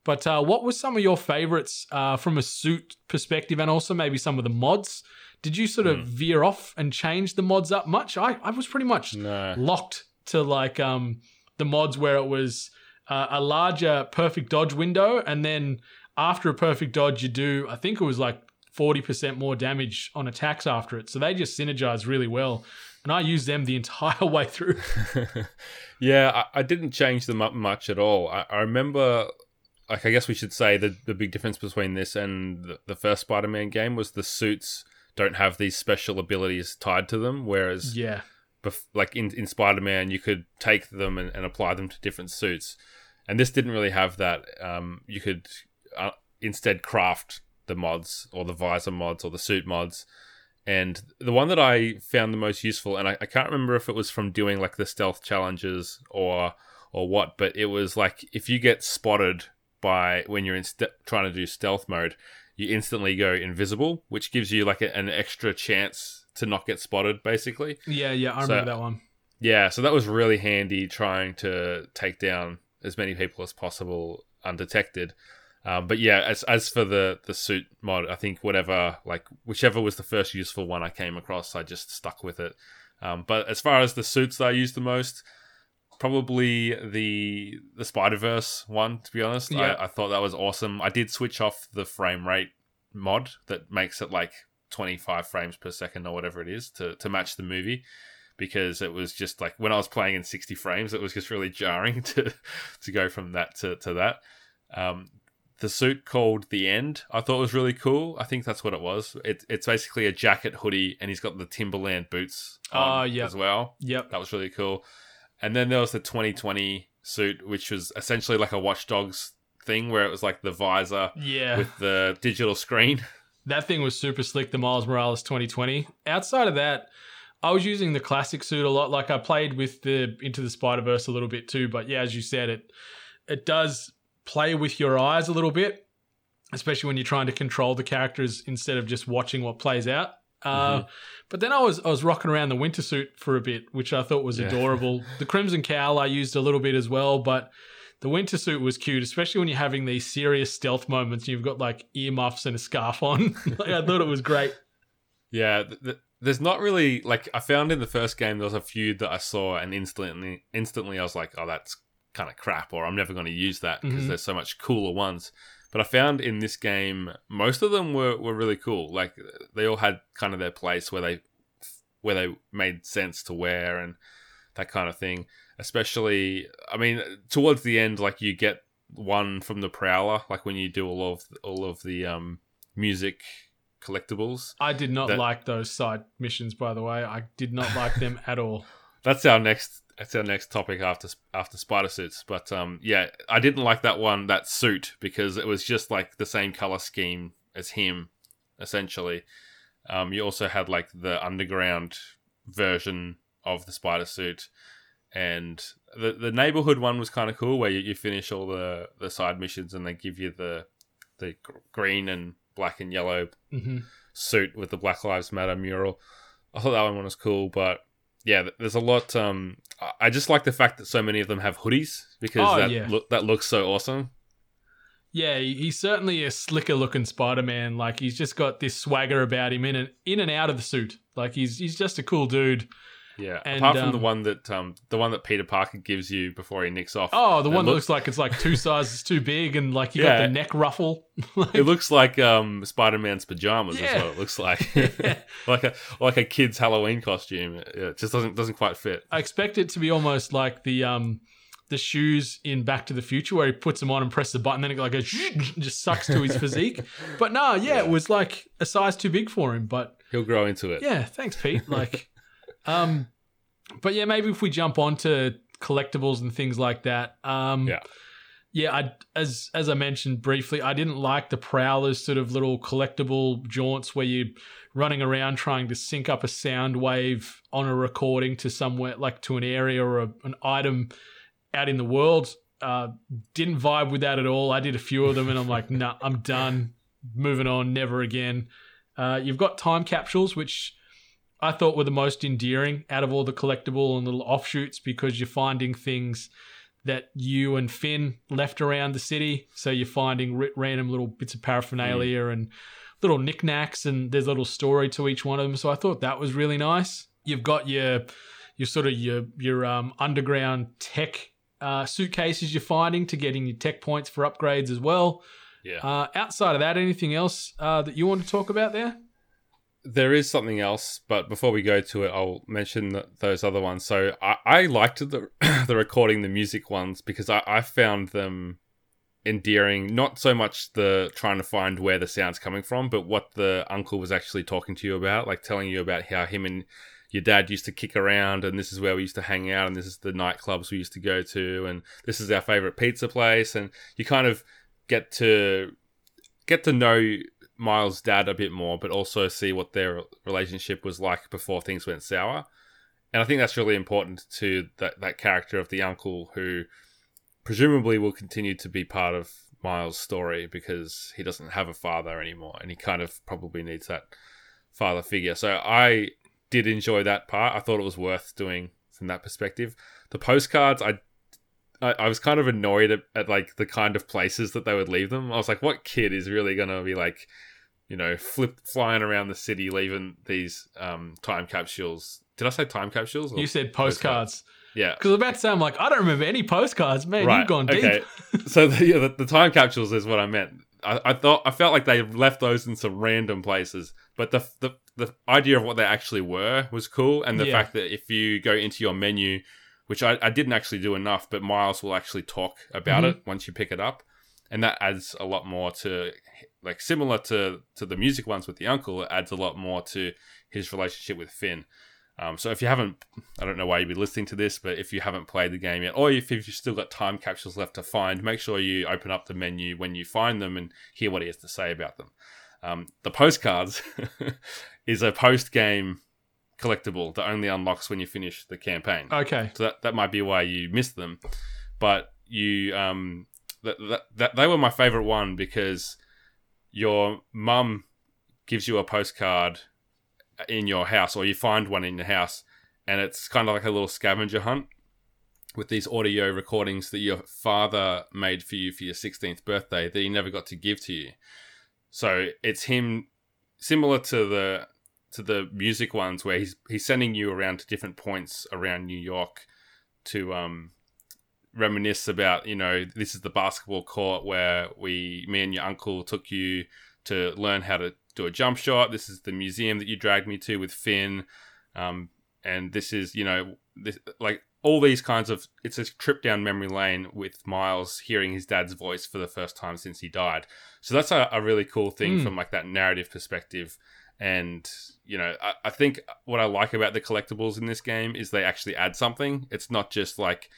But uh, what were some of your favorites uh, from a suit perspective, and also maybe some of the mods? Did you sort of Hmm. veer off and change the mods up much? I, I was pretty much no. locked to like um the mods where it was uh, a larger perfect dodge window and then after a perfect dodge you do i think it was like 40% more damage on attacks after it so they just synergize really well and i used them the entire way through yeah, I, I didn't change them up much at all. I, I remember, like, I guess we should say the the big difference between this and the, the first Spider-Man game was the suits don't have these special abilities tied to them, whereas, yeah bef- like in in Spider-Man, you could take them and, and apply them to different suits, and this didn't really have that. Um, you could uh, instead craft the mods or the visor mods or the suit mods. And the one that I found the most useful, and I, I can't remember if it was from doing like the stealth challenges or or what, but it was like if you get spotted by when you're in ste- trying to do stealth mode, you instantly go invisible, which gives you like a, an extra chance to not get spotted, basically. yeah yeah i So- remember that one Yeah, so that was really handy trying to take down as many people as possible undetected. Um, but yeah, as as for the the suit mod, I think whatever like whichever was the first useful one I came across, I just stuck with it. Um, but as far as the suits that I used the most, probably the the Spider Verse one. To be honest, Yeah. I, I thought that was awesome. I did switch off the frame rate mod that makes it like 25 frames per second or whatever it is to to match the movie because it was just like when I was playing in 60 frames, it was just really jarring to to go from that to, to that. Um, the suit called the End, I thought was really cool. I think that's what it was. It, it's basically a jacket hoodie, and he's got the Timberland boots on Oh, yeah. as well. yep That was really cool. And then there was the 2020 suit, which was essentially like a Watch Dogs thing, where it was like the visor yeah with the digital screen. That thing was super slick, the Miles Morales 2020. Outside of that, I was using the classic suit a lot. Like I played with the Into the Spider Verse a little bit too, but yeah, as you said, it it does play with your eyes a little bit, especially when you're trying to control the characters instead of just watching what plays out. Uh, Mm-hmm. But then I was I was rocking around the winter suit for a bit, which I thought was Yeah. adorable. the crimson cowl I used a little bit as well, but the winter suit was cute, especially when you're having these serious stealth moments. You've got like earmuffs and a scarf on. like, I thought it was great. Yeah, th- th- there's not really like I found in the first game there was a few that I saw and instantly instantly I was like, oh, that's kind of crap, or I'm never going to use that because Mhm. there's so much cooler ones. But I found in this game most of them were, were really cool. Like they all had kind of their place where they where they made sense to wear and that kind of thing. Especially, I mean, towards the end, like you get one from the Prowler, like when you do all of all of the um, music collectibles. I did not That- like those side missions, by the way. I did not like them at all. That's our next. That's our next topic after after spider suits. But um, yeah, I didn't like that one, that suit, because it was just like the same color scheme as him, essentially. Um, you also had like the underground version of the spider suit, and the the neighborhood one was kind of cool, where you, you finish all the the side missions and they give you the the green and black and yellow hmm suit with the Black Lives Matter mural. I thought that one was cool, but yeah, there's a lot. Um, I- just like the fact that so many of them have hoodies because Oh, that yeah. look that looks so awesome. Yeah, he's certainly a slicker looking Spider Man. Like he's just got this swagger about him in and in and out of the suit. Like he's he's just a cool dude. Yeah, And, apart from the um, one that um the one that Peter Parker gives you before he nicks off. Oh, the one that look- looks like it's like two sizes too big and like you Yeah. got the neck ruffle. Like, It looks like um Spider Man's pajamas. Yeah. Is what it looks like. Yeah. like a like a kid's Halloween costume. It just doesn't doesn't quite fit. I expect it to be almost like the um the shoes in Back to the Future where he puts them on and presses the button, then it like goes just sucks to his physique. But no, yeah, it was like a size too big for him. But He'll grow into it. yeah, thanks, Pete. Like, um, but yeah, maybe if we jump on to collectibles and things like that. Um, Yeah. yeah. I as as I mentioned briefly, I didn't like the Prowlers sort of little collectible jaunts where you're running around trying to sync up a sound wave on a recording to somewhere like to an area or a, an item out in the world. Uh, didn't vibe with that at all. I did a few of them and I'm like, nah, I'm done. Moving on, never again. Uh, you've got time capsules, which I thought were the most endearing out of all the collectible and little offshoots because you're finding things that you and Phin left around the city. So you're finding r- random little bits of paraphernalia and little knickknacks, and there's a little story to each one of them. So I thought that was really nice. You've got your your sort of your your um, underground tech uh, suitcases you're finding to getting your tech points for upgrades as well. Yeah. Uh, outside of that, anything else uh, that you want to talk about there? There is something else, but before we go to it, I'll mention th- those other ones. So I, I liked the the recording the music ones because I, I found them endearing. Not so much the trying to find where the sound's coming from, but what the uncle was actually talking to you about, like telling you about how him and your dad used to kick around, and this is where we used to hang out, and this is the nightclubs we used to go to, and this is our favorite pizza place, and you kind of get to get to know Miles' dad a bit more, but also see what their relationship was like before things went sour. And I think that's really important to that, that character of the uncle who presumably will continue to be part of Miles' story because he doesn't have a father anymore and he kind of probably needs that father figure. So I did enjoy that part. I thought it was worth doing from that perspective. The postcards, I I, I was kind of annoyed at, at like the kind of places that they would leave them. I was like, what kid is really gonna be like, you know, flip flying around the city, leaving these um, time capsules? Did I say time capsules? You said postcards. Yeah, Because about to say, I'm like, I don't remember any postcards. Man, right. you've gone deep. okay. so the, yeah, the, the time capsules is what I meant. I, I thought I felt like they left those in some random places, but the the the idea of what they actually were was cool, and the Yeah. fact that if you go into your menu, which I, I didn't actually do enough, but Miles will actually talk about Mhm. it once you pick it up, and that adds a lot more to like similar to to the music ones with the uncle. It adds a lot more to his relationship with Phin. Um, so if you haven't, I don't know why you'd be listening to this, but if you haven't played the game yet, or if you've still got time capsules left to find, make sure you open up the menu when you find them and hear what he has to say about them. Um, the postcards is a post game collectible that only unlocks when you finish the campaign. Okay. So that, that might be why you missed them. But you um that, that, that they were my favorite one because your mum gives you a postcard in your house or you find one in your house and it's kind of like a little scavenger hunt with these audio recordings that your father made for you for your 16th birthday that he never got to give to you. So it's him similar to the to the music ones where he's he's sending you around to different points around New York to um reminisce about you know this is the basketball court where we me and your uncle took you to learn how to do a jump shot. This is the museum that you dragged me to with Phin. Um and this is you know this like all these kinds of it's a trip down memory lane with Miles hearing his dad's voice for the first time since he died. So that's a, a really cool thing Mm. from like that narrative perspective and you know I, I think what i like about the collectibles in this game is they actually add something. It's not just like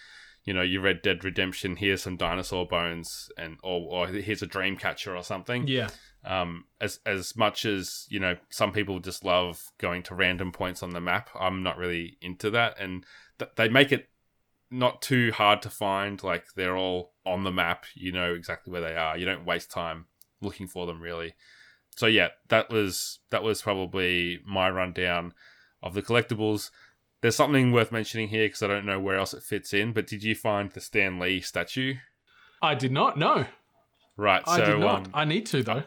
you know you Red Dead Redemption here's some dinosaur bones and or, or here's a dream catcher or something. Yeah. um as as much as you know some people just love going to random points on the map i'm not really into that. And th- they make it not too hard to find like they're all on the map you know exactly where they are. You don't waste time looking for them really so yeah that was that was probably my rundown of the collectibles there's something worth mentioning here because I don't know where else it fits in. But did you find the Stan Lee statue? I did not know. Right. I so did not. um, I need to though.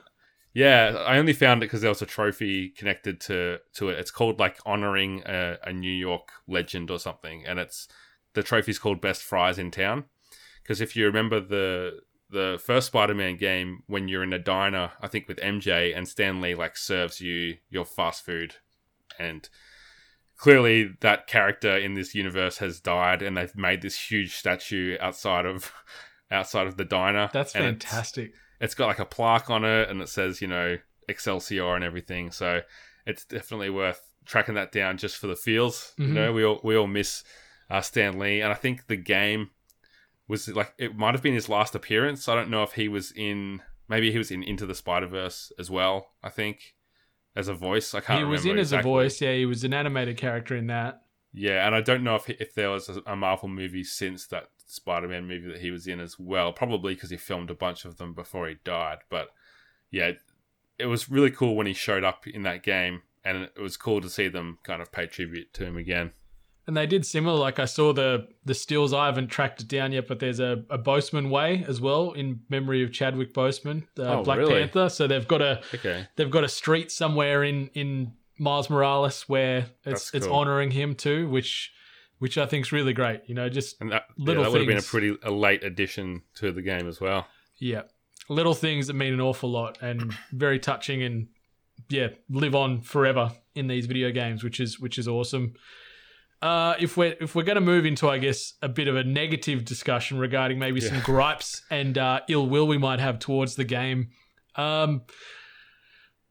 Yeah, I only found it because there was a trophy connected to to it. It's called like honoring a, a New York legend or something, and it's the trophy's called best fries in town. Because if you remember the the first Spider-Man game, when you're in a diner, I think with MJ and Stan Lee like serves you your fast food, and clearly that character in this universe has died, and they've made this huge statue outside of outside of the diner. That's and it's- fantastic. it's got like a plaque on it and it says you know excelsior and everything so it's definitely worth tracking that down just for the feels Mhm. you know we all we all miss uh, stan lee and i think the game was like it might have been his last appearance i don't know if he was in maybe he was in into the spider-verse as well i think as a voice i can't remember. He was in remember as a voice. Yeah, he was an animated character in that. Yeah, and I don't know if if there was a, a Marvel movie since that Spider-Man movie that he was in as well. Probably because he filmed a bunch of them before he died. But yeah, it was really cool when he showed up in that game, and it was cool to see them kind of pay tribute to him again. And they did similar. Like I saw the the stills. I haven't tracked it down yet, but there's a, a Boseman Way as well in memory of Chadwick Boseman, uh, Oh, Black really? Panther. So they've got a Okay, they've got a street somewhere in in Miles Morales where it's That's it's honoring him too, which which I think is really great. You know, just and that, Little yeah, that would have been a pretty a late addition to the game as well. yeah, little things that mean an awful lot and very touching and yeah, live on forever in these video games, which is which is awesome. Uh, if we're if we're going to move into, I guess, a bit of a negative discussion regarding maybe some gripes and uh, ill will we might have towards the game, um,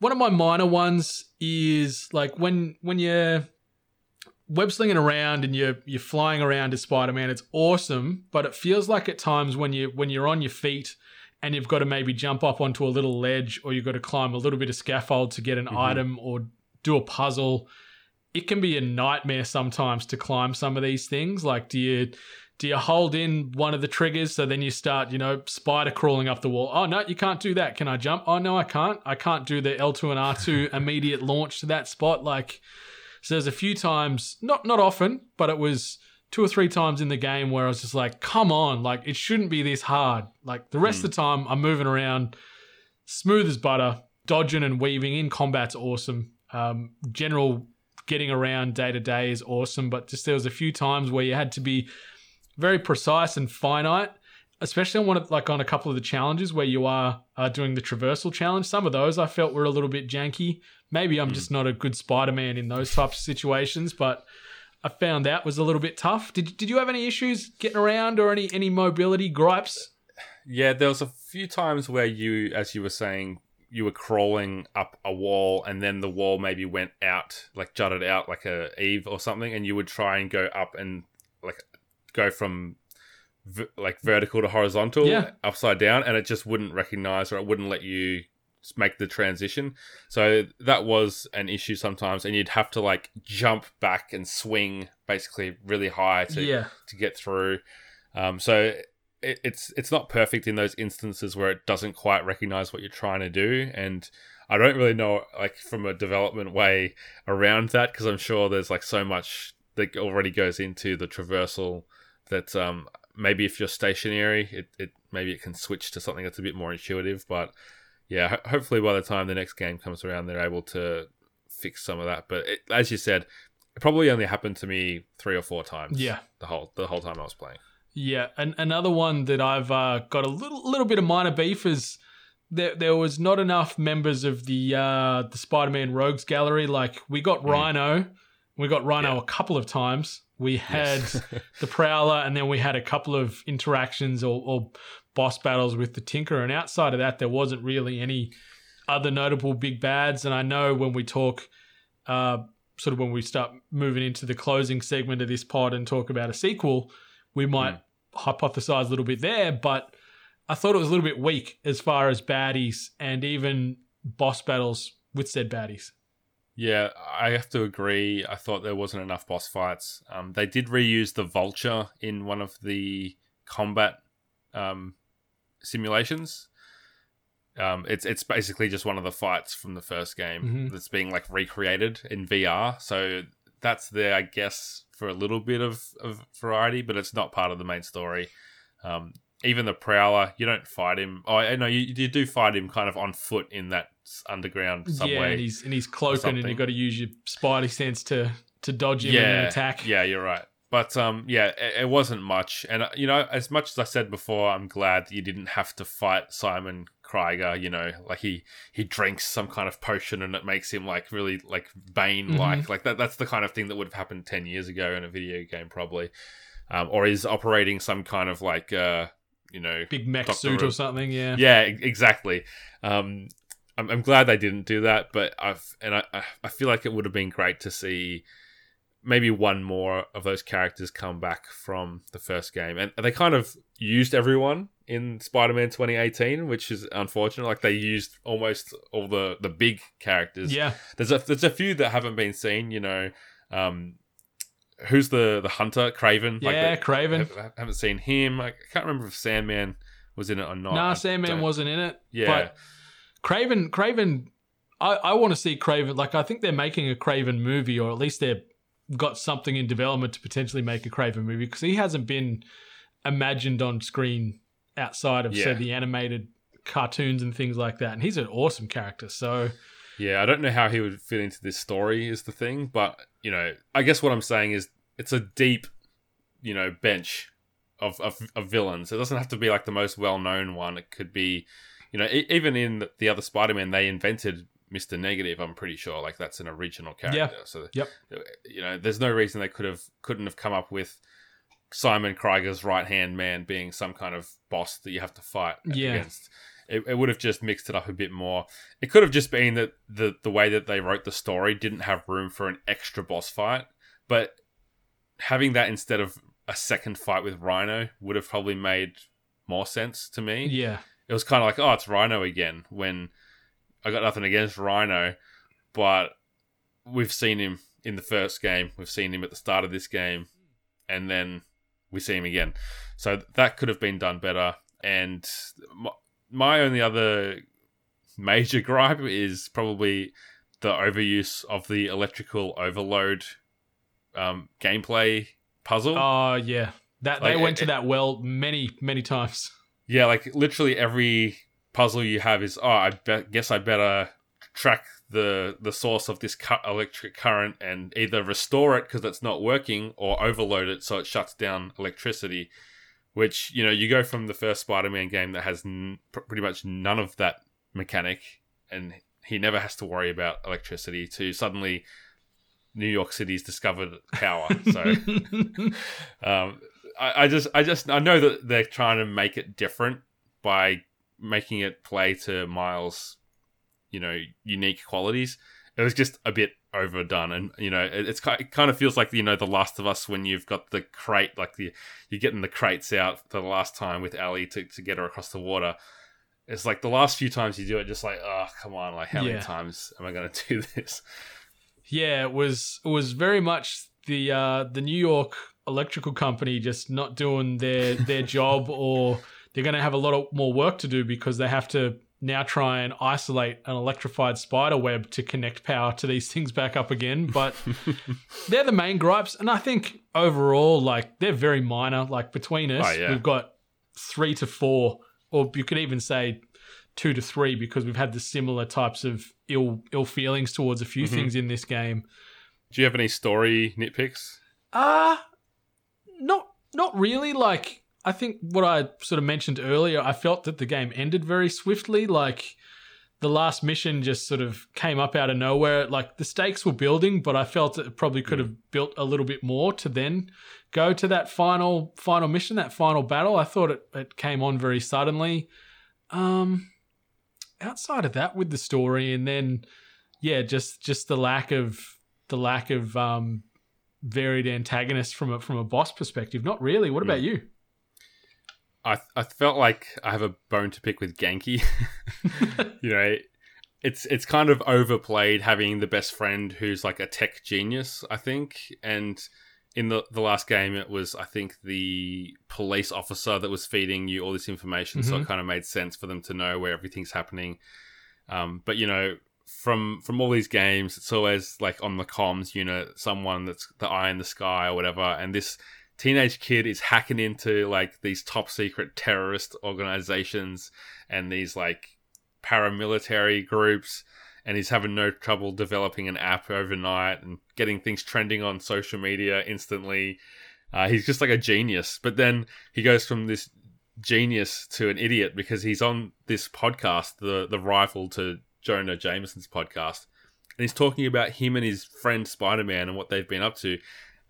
one of my minor ones is like when when you're web slinging around and you're you're flying around as Spider-Man, it's awesome, but it feels like at times when you when you're on your feet and you've got to maybe jump up onto a little ledge or you've got to climb a little bit of scaffold to get an Mhm. item or do a puzzle, it can be a nightmare sometimes to climb some of these things. Like do you do you hold in one of the triggers so then you start, you know, spider crawling up the wall? Oh no, you can't do that. Can I jump? Oh no, I can't. I can't do the L2 and R2 immediate launch to that spot. Like so there's a few times, not not often, but it was two or three times in the game where I was just like, come on, like it shouldn't be this hard. Like the rest of the time I'm moving around smooth as butter, dodging and weaving in combat's awesome. Um, general getting around day to day is awesome, but just there was a few times where you had to be very precise and finite, especially on one of, like on a couple of the challenges where you are uh, doing the traversal challenge. Some of those I felt were a little bit janky. Maybe I'm just not a good Spider-Man in those types of situations, but I found that was a little bit tough. Did did you have any issues getting around or any any mobility gripes? Yeah, there was a few times where you, as you were saying, you were crawling up a wall, and then the wall maybe went out, like jutted out like a eave or something, and you would try and go up and like go from v- like vertical to horizontal, Yeah. upside down, and it just wouldn't recognize or it wouldn't let you make the transition. So that was an issue sometimes, and you'd have to like jump back and swing basically really high to yeah, to get through. Um, so it, it's it's not perfect in those instances where it doesn't quite recognize what you're trying to do, and I don't really know like from a development way around that because I'm sure there's like so much that already goes into the traversal that um, maybe if you're stationary, it, it maybe it can switch to something that's a bit more intuitive, but yeah, ho- hopefully by the time the next game comes around, they're able to fix some of that. But it, as you said, it probably only happened to me three or four times. Yeah. the whole the whole time I was playing. Yeah. And another one that I've uh, got a little little bit of minor beef is there there was not enough members of the uh, the Spider-Man Rogues gallery. Like we got Mm. Rhino, we got Rhino Yeah. a couple of times. We had Yes. the Prowler, and then we had a couple of interactions or, or boss battles with the Tinker. And outside of that, there wasn't really any other notable big bads. And I know when we talk, uh, sort of when we start moving into the closing segment of this pod and talk about a sequel, we might hypothesize a little bit there. But I thought it was a little bit weak as far as baddies and even boss battles with said baddies. Yeah, I have to agree. I thought there wasn't enough boss fights. Um, they did reuse the vulture in one of the combat um, simulations. Um, it's it's basically just one of the fights from the first game Mhm. that's being like recreated in VR. So that's there, I guess, for a little bit of, of variety, but it's not part of the main story. Um, even the Prowler, you don't fight him. Oh, I know you, you do fight him kind of on foot in that underground subway. Yeah, and he's and he's cloaking, and you've got to use your spidey sense to to dodge him and attack. Yeah, you're right. But um, yeah, it, it wasn't much. And uh, you know, as much as I said before, I'm glad that you didn't have to fight Simon Krieger. You know, like he he drinks some kind of potion and it makes him like really like Bane like. Mm-hmm. Like that. That's the kind of thing that would have happened ten years ago in a video game, probably. Um, or is operating some kind of like uh, you know, Big mech Doctor suit or something. Yeah. yeah, exactly. Um, I'm, I'm glad they didn't do that, but I've and I- I feel like it would have been great to see maybe one more of those characters come back from the first game, and they kind of used everyone in Spider-Man 2018, which is unfortunate. Like they used almost all the the big characters. Yeah. There's a there's a few that haven't been seen. You know, um, who's the the hunter Kraven? Yeah, Like, Kraven. I haven't seen him. I can't remember if Sandman was in it or not. Nah, I Sandman don't- wasn't in it. Yeah. But Kraven, Kraven, I, I want to see Kraven. Like, I think they're making a Kraven movie, or at least they've got something in development to potentially make a Kraven movie because he hasn't been imagined on screen outside of, say, Yeah. the animated cartoons and things like that. And he's an awesome character. So, Yeah, I don't know how he would fit into this story is the thing, but you know, I guess what I'm saying is it's a deep, you know, bench of of, of villains. It doesn't have to be like the most well known one. It could be, you know, e- even in the other Spider-Man, they invented Mister Negative. I'm pretty sure, like that's an original character. Yeah. So Yep. you know, there's no reason they could have couldn't have come up with Simon Krieger's right hand man being some kind of boss that you have to fight Yeah. against. It, it would have just mixed it up a bit more. It could have just been that the the way that they wrote the story didn't have room for an extra boss fight, but having that instead of a second fight with Rhino would have probably made more sense to me yeah. it was kind of like, oh, it's Rhino again. When I got nothing against Rhino, but we've seen him in the first game. We've seen him at the start of this game, and then we see him again. So that could have been done better. And my, my only other major gripe is probably the overuse of the electrical overload um, gameplay puzzle. Oh, yeah. That They Like, went to that well many, many times. Yeah, like literally every puzzle you have is, oh, I be- guess I better track the the source of this cu- electric current and either restore it because it's not working or overload it so it shuts down electricity. Which you know, you go from the first Spider-Man game that has n- pr- pretty much none of that mechanic, and he never has to worry about electricity. To suddenly, New York City's discovered power. So um, I, I just, I just, I know that they're trying to make it different by making it play to Miles, you know, unique qualities. It was just a bit overdone, and you know, it, it's it kind of feels like you know, The Last of Us when you've got the crate, like the you're getting the crates out for the last time with Ellie to to get her across the water. It's like the last few times you do it, just like, oh, come on, like how Yeah. many times am I going to do this? Yeah, it was it was very much the uh, the New York electrical company just not doing their their job, or they're going to have a lot of more work to do because they have to now try and isolate an electrified spider web to connect power to these things back up again. But they're the main gripes, and I think overall, like they're very minor. Like between us, Oh, yeah. we've got three to four, or you could even say two to three because we've had the similar types of ill ill feelings towards a few Mhm. things in this game. Do you have any story nitpicks? Uh not not really. Like I think what I sort of mentioned earlier, I felt that the game ended very swiftly. Like the last mission just sort of came up out of nowhere. Like the stakes were building, but I felt it probably could have built a little bit more to then go to that final final mission, that final battle. I thought it, it came on very suddenly. Um outside of that with the story and then yeah, just just the lack of the lack of um varied antagonists from a from a boss perspective. Not really. What about you? I I felt like I have a bone to pick with Ganke. you know, it's it's kind of overplayed having the best friend who's like a tech genius, I think. And in the the last game it was I think the police officer that was feeding you all this information, so Mhm. it kind of made sense for them to know where everything's happening. Um, but you know, from from all these games, it's always like on the comms unit, someone that's the eye in the sky or whatever, and this teenage kid is hacking into like these top secret terrorist organizations and these like paramilitary groups and he's having no trouble developing an app overnight and getting things trending on social media instantly. Uh, he's just like a genius. But then he goes from this genius to an idiot because he's on this podcast, the the rival to Jonah Jameson's podcast, and he's talking about him and his friend Spider Man and what they've been up to.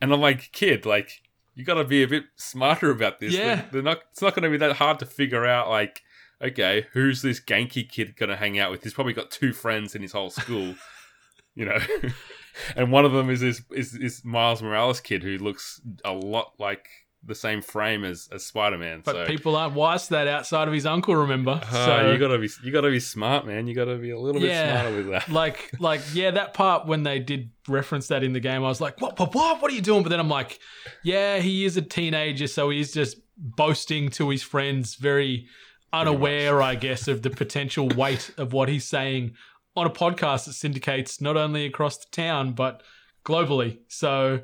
And I'm like, kid, like you got to be a bit smarter about this. Yeah. They're, they're not. It's not going to be that hard to figure out. Like, okay, who's this Ganke kid going to hang out with? He's probably got two friends in his whole school, you know. and one of them is this is, is Miles Morales kid who looks a lot like the same frame as, as Spider Man. But so people aren't wise to that outside of his uncle, remember? Ah, so you gotta be you gotta be smart, man. You gotta be a little bit smarter with that. like like yeah that part when they did reference that in the game i was like what what what what are you doing but then i'm like yeah he is a teenager so he's just boasting to his friends very unaware i guess of the potential weight of what he's saying on a podcast that syndicates not only across the town but globally so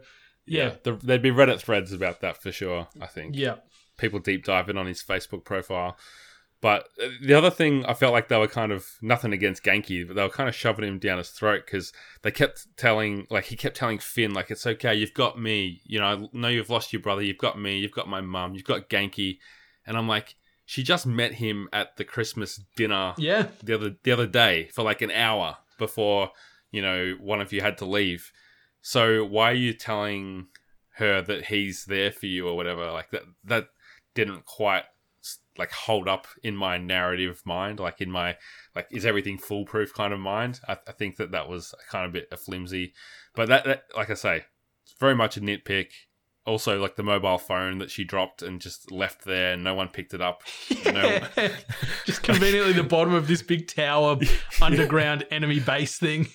yeah the, there'd be Reddit threads about that for sure. I think. yeah people deep diving on his Facebook profile. But uh, the other thing, I felt like they were kind of nothing against Ganke, but they were kind of shoving him down his throat because they kept telling, like, he kept telling Phin, like, it's okay, you've got me. You know, I know you've lost your brother, you've got me, you've got my mum, you've got Ganke. And I'm like, she just met him at the Christmas dinner yeah the other the other day for like an hour before you know one of you had to leave. So why are you telling her that he's there for you or whatever? Like that that didn't quite like hold up in my narrative mind, like in my like is everything foolproof kind of mind. I, I think that that was kind of a bit a flimsy, but that, that like I say, it's very much a nitpick. Also, like the mobile phone that she dropped and just left there, and no one picked it up. No, just conveniently the bottom of this big tower underground enemy base thing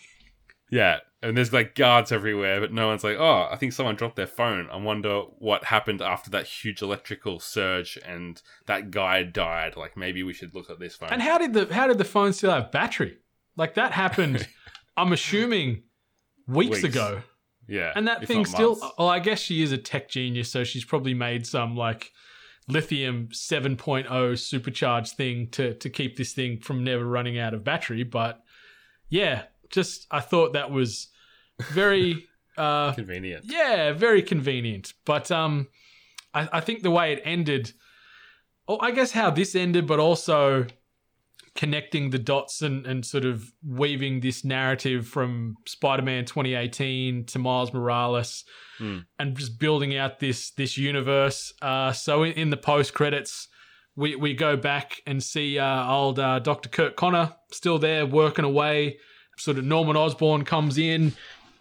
Yeah, and there's like guards everywhere, but no one's like, oh, I think someone dropped their phone. I wonder what happened after that huge electrical surge and that guy died. Like maybe we should look at this phone. And how did the how did the phone still have battery? Like that happened. I'm assuming weeks, Weeks. ago, yeah, and that thing still. months. Well, I guess she is a tech genius, so she's probably made some like lithium 7.0 supercharged thing to to keep this thing from never running out of battery. But yeah, just I thought that was very. uh convenient. yeah, very convenient. But um, I, I think the way it ended, oh, I guess how this ended, but also connecting the dots and, and sort of weaving this narrative from Spider-Man 2018 to Miles Morales, Hmm. and just building out this this universe. Uh, so in, in the post credits. We, we go back and see uh, old uh, Dr. Curt Connor still there working away. Sort of Norman Osborn comes in,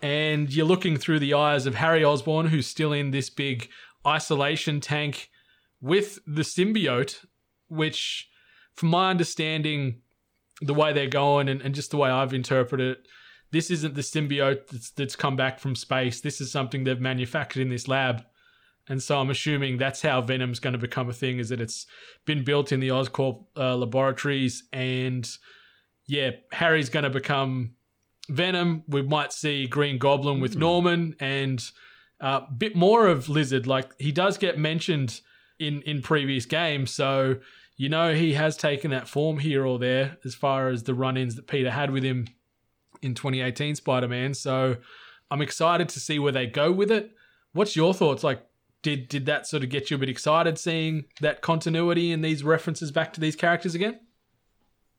and you're looking through the eyes of Harry Osborn, who's still in this big isolation tank with the symbiote, which, from my understanding, the way they're going and, and just the way I've interpreted it, this isn't the symbiote that's, that's come back from space. This is something they've manufactured in this lab. And so I'm assuming that's how Venom's going to become a thing, is that it's been built in the Oscorp uh, laboratories. And yeah, Harry's going to become Venom. We might see Green Goblin with hmm. Norman and a bit more of Lizard. Like he does get mentioned in in previous games, so you know he has taken that form here or there as far as the run-ins that Peter had with him in 2018 Spider-Man. So I'm excited to see where they go with it. What's your thoughts? Like, did did that sort of get you a bit excited seeing that continuity and these references back to these characters again?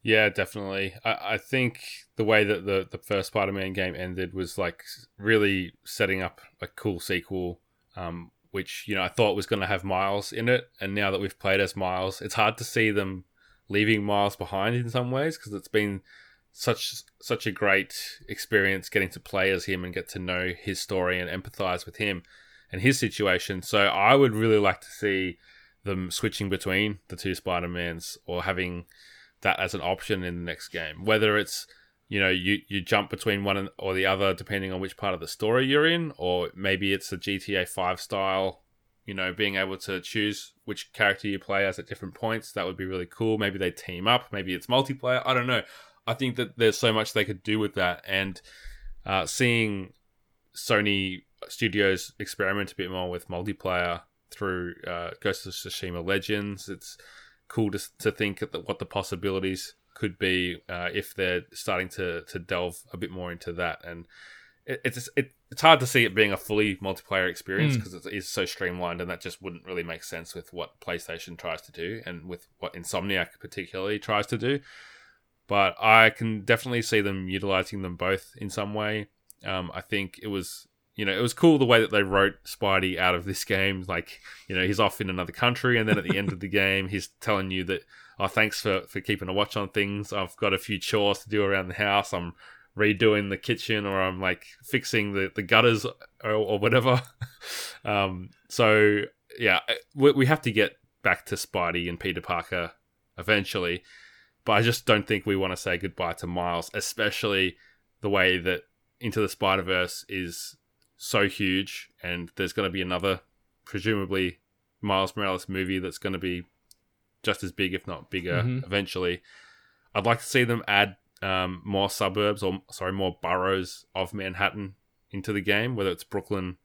Yeah, definitely. I, I think the way that the, the first Spider Man game ended was like really setting up a cool sequel, um, which, you know, I thought was going to have Miles in it. And now that we've played as Miles, it's hard to see them leaving Miles behind in some ways because it's been such such a great experience getting to play as him and get to know his story and empathize with him and his situation. So I would really like to see them switching between the two Spider-Mans or having that as an option in the next game. Whether it's you know you you jump between one or the other depending on which part of the story you're in, or maybe it's a GTA Five style. You know, being able to choose which character you play as at different points that would be really cool. Maybe they team up. Maybe it's multiplayer. I don't know. I think that there's so much they could do with that, and uh, seeing Sony Studios experiment a bit more with multiplayer through uh, Ghost of Tsushima Legends. It's cool to, to think at what the possibilities could be uh, if they're starting to, to delve a bit more into that. And it, it's it, it's hard to see it being a fully multiplayer experience Mm. because it is so streamlined, and that just wouldn't really make sense with what PlayStation tries to do and with what Insomniac particularly tries to do. But I can definitely see them utilizing them both in some way. Um, I think it was you know, it was cool the way that they wrote Spidey out of this game. Like, you know, he's off in another country, and then at the end of the game, he's telling you that, oh, thanks for, for keeping a watch on things. I've got a few chores to do around the house. I'm redoing the kitchen, or I'm like fixing the, the gutters, or, or whatever. um, so, yeah, we, we have to get back to Spidey and Peter Parker eventually. But I just don't think we want to say goodbye to Miles, especially the way that Into the Spider Verse is so huge, and there's going to be another, presumably, Miles Morales movie that's going to be just as big, if not bigger, Mhm. eventually. I'd like to see them add um, more suburbs, or sorry, more boroughs of Manhattan into the game, whether it's Brooklyn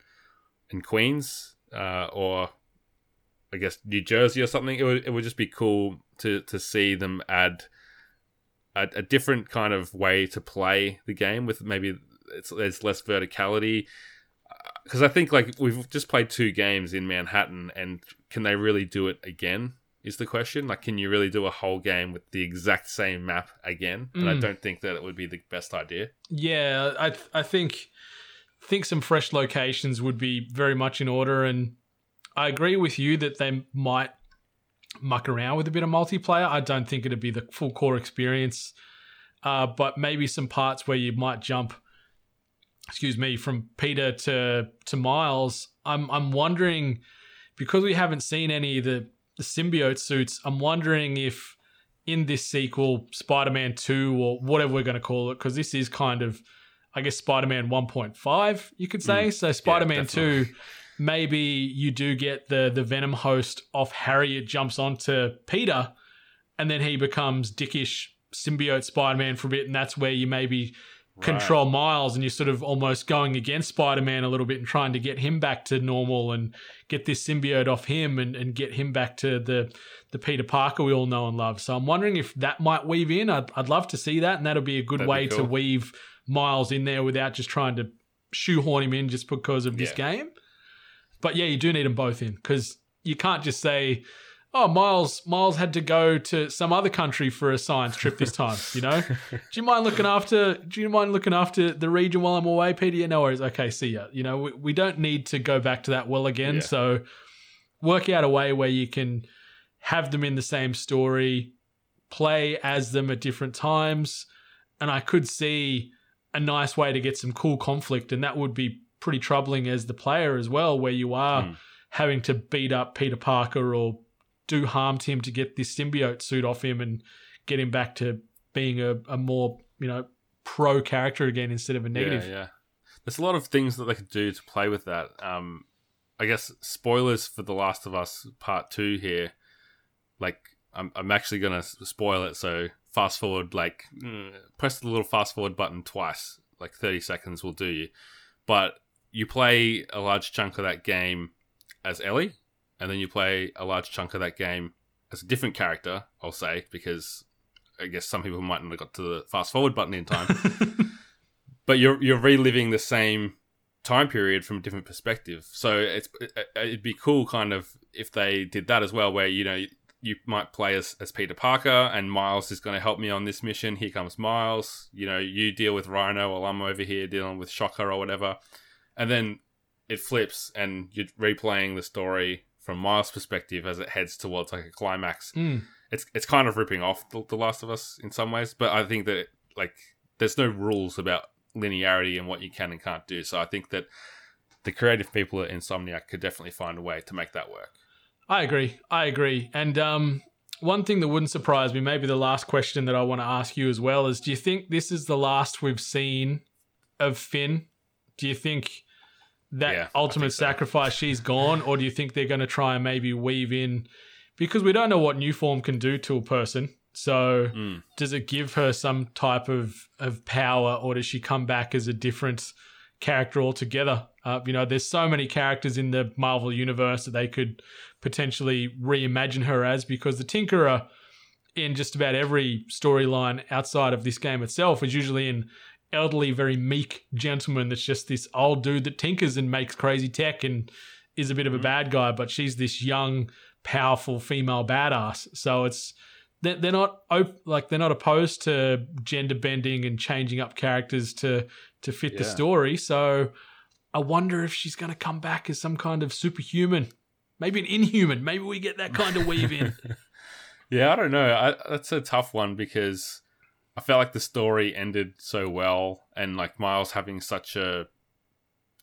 and Queens, uh, or I guess New Jersey or something. It would it would just be cool to to see them add a, a different kind of way to play the game with maybe it's there's less verticality because I think like we've just played two games in Manhattan, and can they really do it again? Is the question. Like, can you really do a whole game with the exact same map again? And I Mm. don't think that it would be the best idea. Yeah, I th- I think think some fresh locations would be very much in order, and I agree with you that they might muck around with a bit of multiplayer. I don't think it'd be the full core experience, uh, but maybe some parts where you might jump. Excuse me, from Peter to to Miles. I'm I'm wondering because we haven't seen any of the the symbiote suits. I'm wondering if in this sequel, Spider Man 2 or whatever we're going to call it, because this is kind of, I guess, Spider Man 1.5, you could say. Mm. So, Spider Man 2, maybe you do get the, the Venom host off Harriet jumps onto Peter, and then he becomes dickish symbiote Spider Man for a bit, and that's where you maybe control Miles and you're sort of almost going against Spider Man a little bit and trying to get him back to normal and get this symbiote off him and, and get him back to the the Peter Parker we all know and love. So I'm wondering if that might weave in. I'd, I'd love to see that, and that'll be a good That'd way to weave Miles in there without just trying to shoehorn him in just because of this Yeah. game. But yeah, you do need them both in because you can't just say, "Oh, Miles, Miles had to go to some other country for a science trip this time." You know, do you mind looking after? Do you mind looking after the region while I'm away, Peter? Yeah, no worries. Okay, see ya. You know, we, we don't need to go back to that well again. Yeah. So work out a way where you can have them in the same story, play as them at different times, and I could see a nice way to get some cool conflict, and that would be pretty troubling as the player as well, where you are Hmm. having to beat up Peter Parker or do harm to him to get this symbiote suit off him and get him back to being a, a more you know pro character again instead of a negative. Yeah, yeah. There's a lot of things that they could do to play with that. Um, I guess spoilers for The Last of Us Part Two here. Like, I'm I'm actually gonna spoil it. So fast forward, like, mm, press the little fast forward button twice. Like 30 seconds will do you. But you play a large chunk of that game as Ellie, and then you play a large chunk of that game as a different character. I'll say because I guess some people might not have got to the fast forward button in time but you're you're reliving the same time period from a different perspective. So it's it- it'd be cool, kind of, if they did that as well, where you know you might play as, as Peter Parker, and Miles is going to help me on this mission. Here comes Miles. You know, you deal with Rhino while I'm over here dealing with Shocker or whatever, and then it flips, and you're replaying the story from Miles' perspective as it heads towards like a climax Mm. it's it's kind of ripping off the, the Last of Us in some ways, but I think that like there's no rules about linearity and what you can and can't do. So I think that the creative people at Insomniac could definitely find a way to make that work. I agree. I agree. And um, one thing that wouldn't surprise me, maybe the last question that I want to ask you as well, is do you think this is the last we've seen of Phin? Do you think that Yeah, ultimate so. sacrifice, she's gone? Or do you think they're going to try and maybe weave in? Because we don't know what Nuform can do to a person. So Mm. does it give her some type of of power, or does she come back as a different character altogether? Uh, you know, there's so many characters in the Marvel universe that they could potentially reimagine her as, because the Tinkerer in just about every storyline outside of this game itself is usually an elderly, very meek gentleman that's just this old dude that tinkers and makes crazy tech and is a bit of a mm-hmm. bad guy, but she's this young, powerful female badass. So it's they're, they're not op- like they're not opposed to gender bending and changing up characters to to fit the story. So I wonder if she's going to come back as some kind of superhuman, maybe an inhuman. Maybe we get that kind of weave in. Yeah, I don't know. I, that's a tough one because I felt like the story ended so well, and like Miles having such a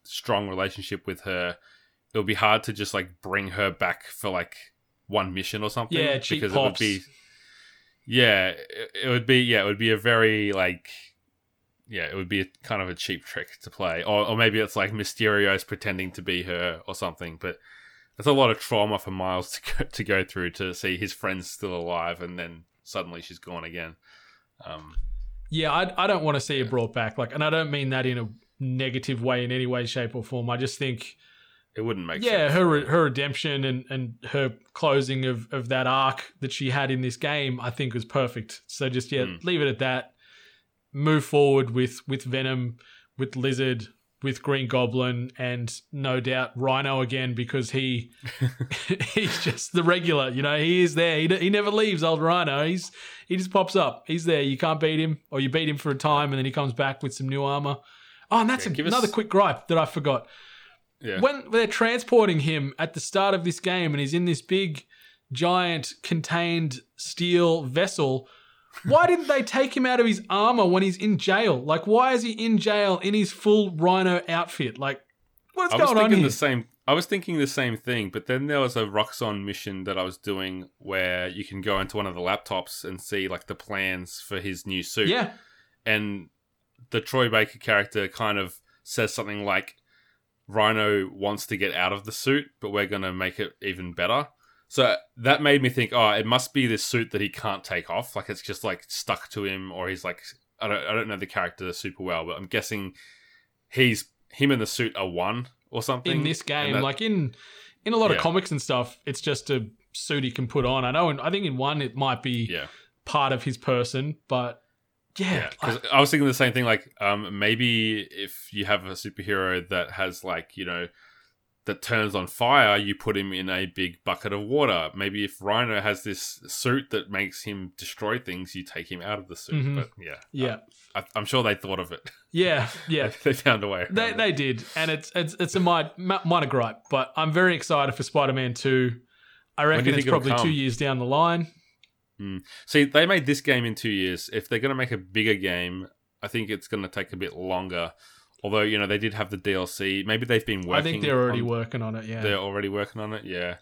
strong relationship with her, it would be hard to just like bring her back for like one mission or something. Yeah, cheap because pops. it would be. Yeah, it, would be. Yeah, it would be a very like. Yeah, it would be a, kind of a cheap trick to play, or or maybe it's like Mysterio's pretending to be her or something, but. That's a lot of trauma for Miles to go, to go through to see his friends still alive and then suddenly she's gone again. Um, Yeah, I, I don't want to see it brought back. Like, and I don't mean that in a negative way in any way, shape, or form. I just think, it wouldn't make yeah, sense. Yeah, her her redemption and and her closing of of that arc that she had in this game, I think was perfect. So just yeah, Mm. leave it at that. Move forward with with Venom, with Lizard, with Green Goblin, and no doubt Rhino again because he he's just the regular. You know, he is there. He, he never leaves. Old Rhino. He's he just pops up. He's there. You can't beat him, or you beat him for a time, and then he comes back with some new armor. Oh, and that's Yeah, us- another quick gripe that I forgot yeah. when they're transporting him at the start of this game and he's in this big giant contained steel vessel why didn't they take him out of his armor when he's in jail like why is he in jail in his full rhino outfit like what's I was going on here the same. I was thinking the same thing, but then there was a Roxxon mission that I was doing where you can go into one of the laptops and see like the plans for his new suit. yeah and the Troy Baker character kind of says something like Rhino wants to get out of the suit, but we're going to make it even better. So that made me think, oh, it must be this suit that he can't take off. Like it's just like stuck to him, or he's like, I don't, I don't know the character super well, but I'm guessing he's him and the suit are one or something in this game that- like in in a lot of comics and stuff it's just a suit he can put on i know and i think in one it might be yeah, part of his person but yeah, yeah. Because I was thinking the same thing. Like, um, maybe if you have a superhero that has like you know that turns on fire, you put him in a big bucket of water. Maybe if Rhino has this suit that makes him destroy things, you take him out of the suit. Mhm. But yeah, yeah I, I'm sure they thought of it. yeah yeah they found a way. They, it. they did, and it's it's it's a mi- mi- minor gripe, but I'm very excited for Spider-Man Two. I reckon it's probably two years down the line. See, they made this game in two years. If they're going to make a bigger game, I think it's going to take a bit longer. Although you know they did have the DLC. Maybe they've been working. I think they're already on- working on it. Yeah, They're already working on it. Yeah.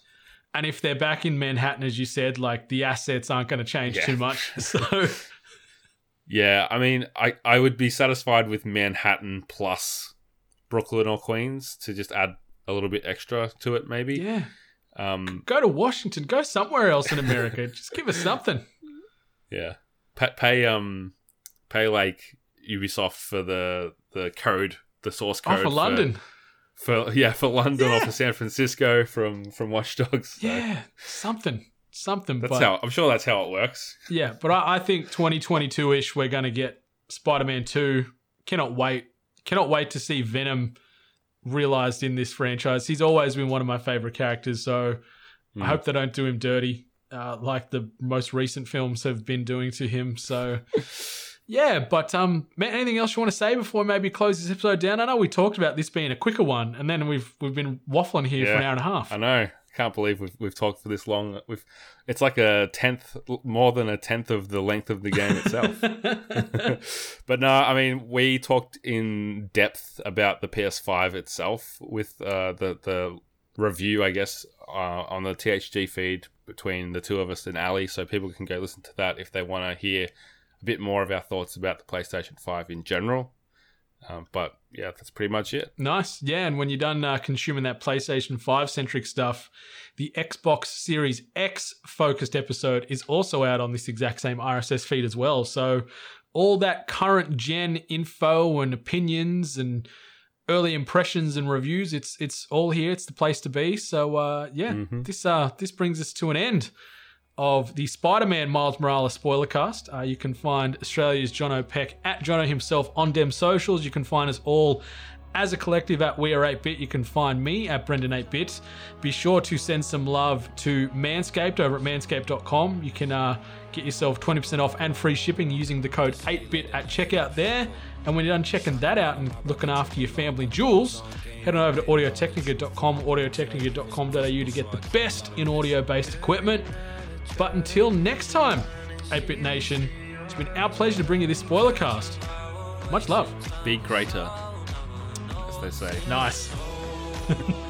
and if they're back in Manhattan, as you said, like the assets aren't going to change Yeah. too much. So Yeah, I mean, I, I would be satisfied with Manhattan plus Brooklyn or Queens to just add a little bit extra to it, maybe. yeah, Um, go to Washington, go somewhere else in America. Just give us something. yeah. Pa- pay um, pay like Ubisoft for the the code, the source Oh, code for London, For, yeah, for London or for San Francisco from from Watch Dogs. So yeah, something, something. that's but how I'm sure that's how it works. Yeah, but I, I think 2022 ish, we're going to get Spider Man 2. Cannot wait. Cannot wait to see Venom realized in this franchise. He's always been one of my favorite characters, so I Mm. hope they don't do him dirty uh, like the most recent films have been doing to him. So. Yeah, but um, man, anything else you want to say before we maybe close this episode down? I know we talked about this being a quicker one, and then we've we've been waffling here for an hour and a half. I know. Can't believe we've we've talked for this long. We've it's like a tenth, more than a tenth of the length of the game itself. but no, I mean, we talked in depth about the PS5 itself with uh, the the review, I guess, uh, on the THG feed between the two of us and Ali, so people can go listen to that if they want to hear a bit more of our thoughts about the PlayStation 5 in general. Um, but yeah, that's pretty much it. Nice. Yeah, and when you're done uh, consuming that PlayStation 5 centric stuff, the Xbox Series X focused episode is also out on this exact same RSS feed as well. So all that current gen info and opinions and early impressions and reviews, it's it's all here. It's the place to be. So uh, yeah, Mhm. this uh this brings us to an end of the Spider-Man Miles Morales spoiler cast. Uh, you can find Australia's Jono Peck at Jono himself on dem socials. You can find us all as a collective at We Are 8-Bit. You can find me at Brendan 8-Bit. Be sure to send some love to Manscaped over at manscaped.com. You can uh, get yourself 20% off and free shipping using the code 8-Bit at checkout there. And when you're done checking that out and looking after your family jewels, head on over to audiotechnica.com, audiotechnica.com.au to get the best in audio-based equipment. But until next time, 8-Bit Nation, it's been our pleasure to bring you this spoiler cast. Much love. Be greater, as they say. Nice. Like palm to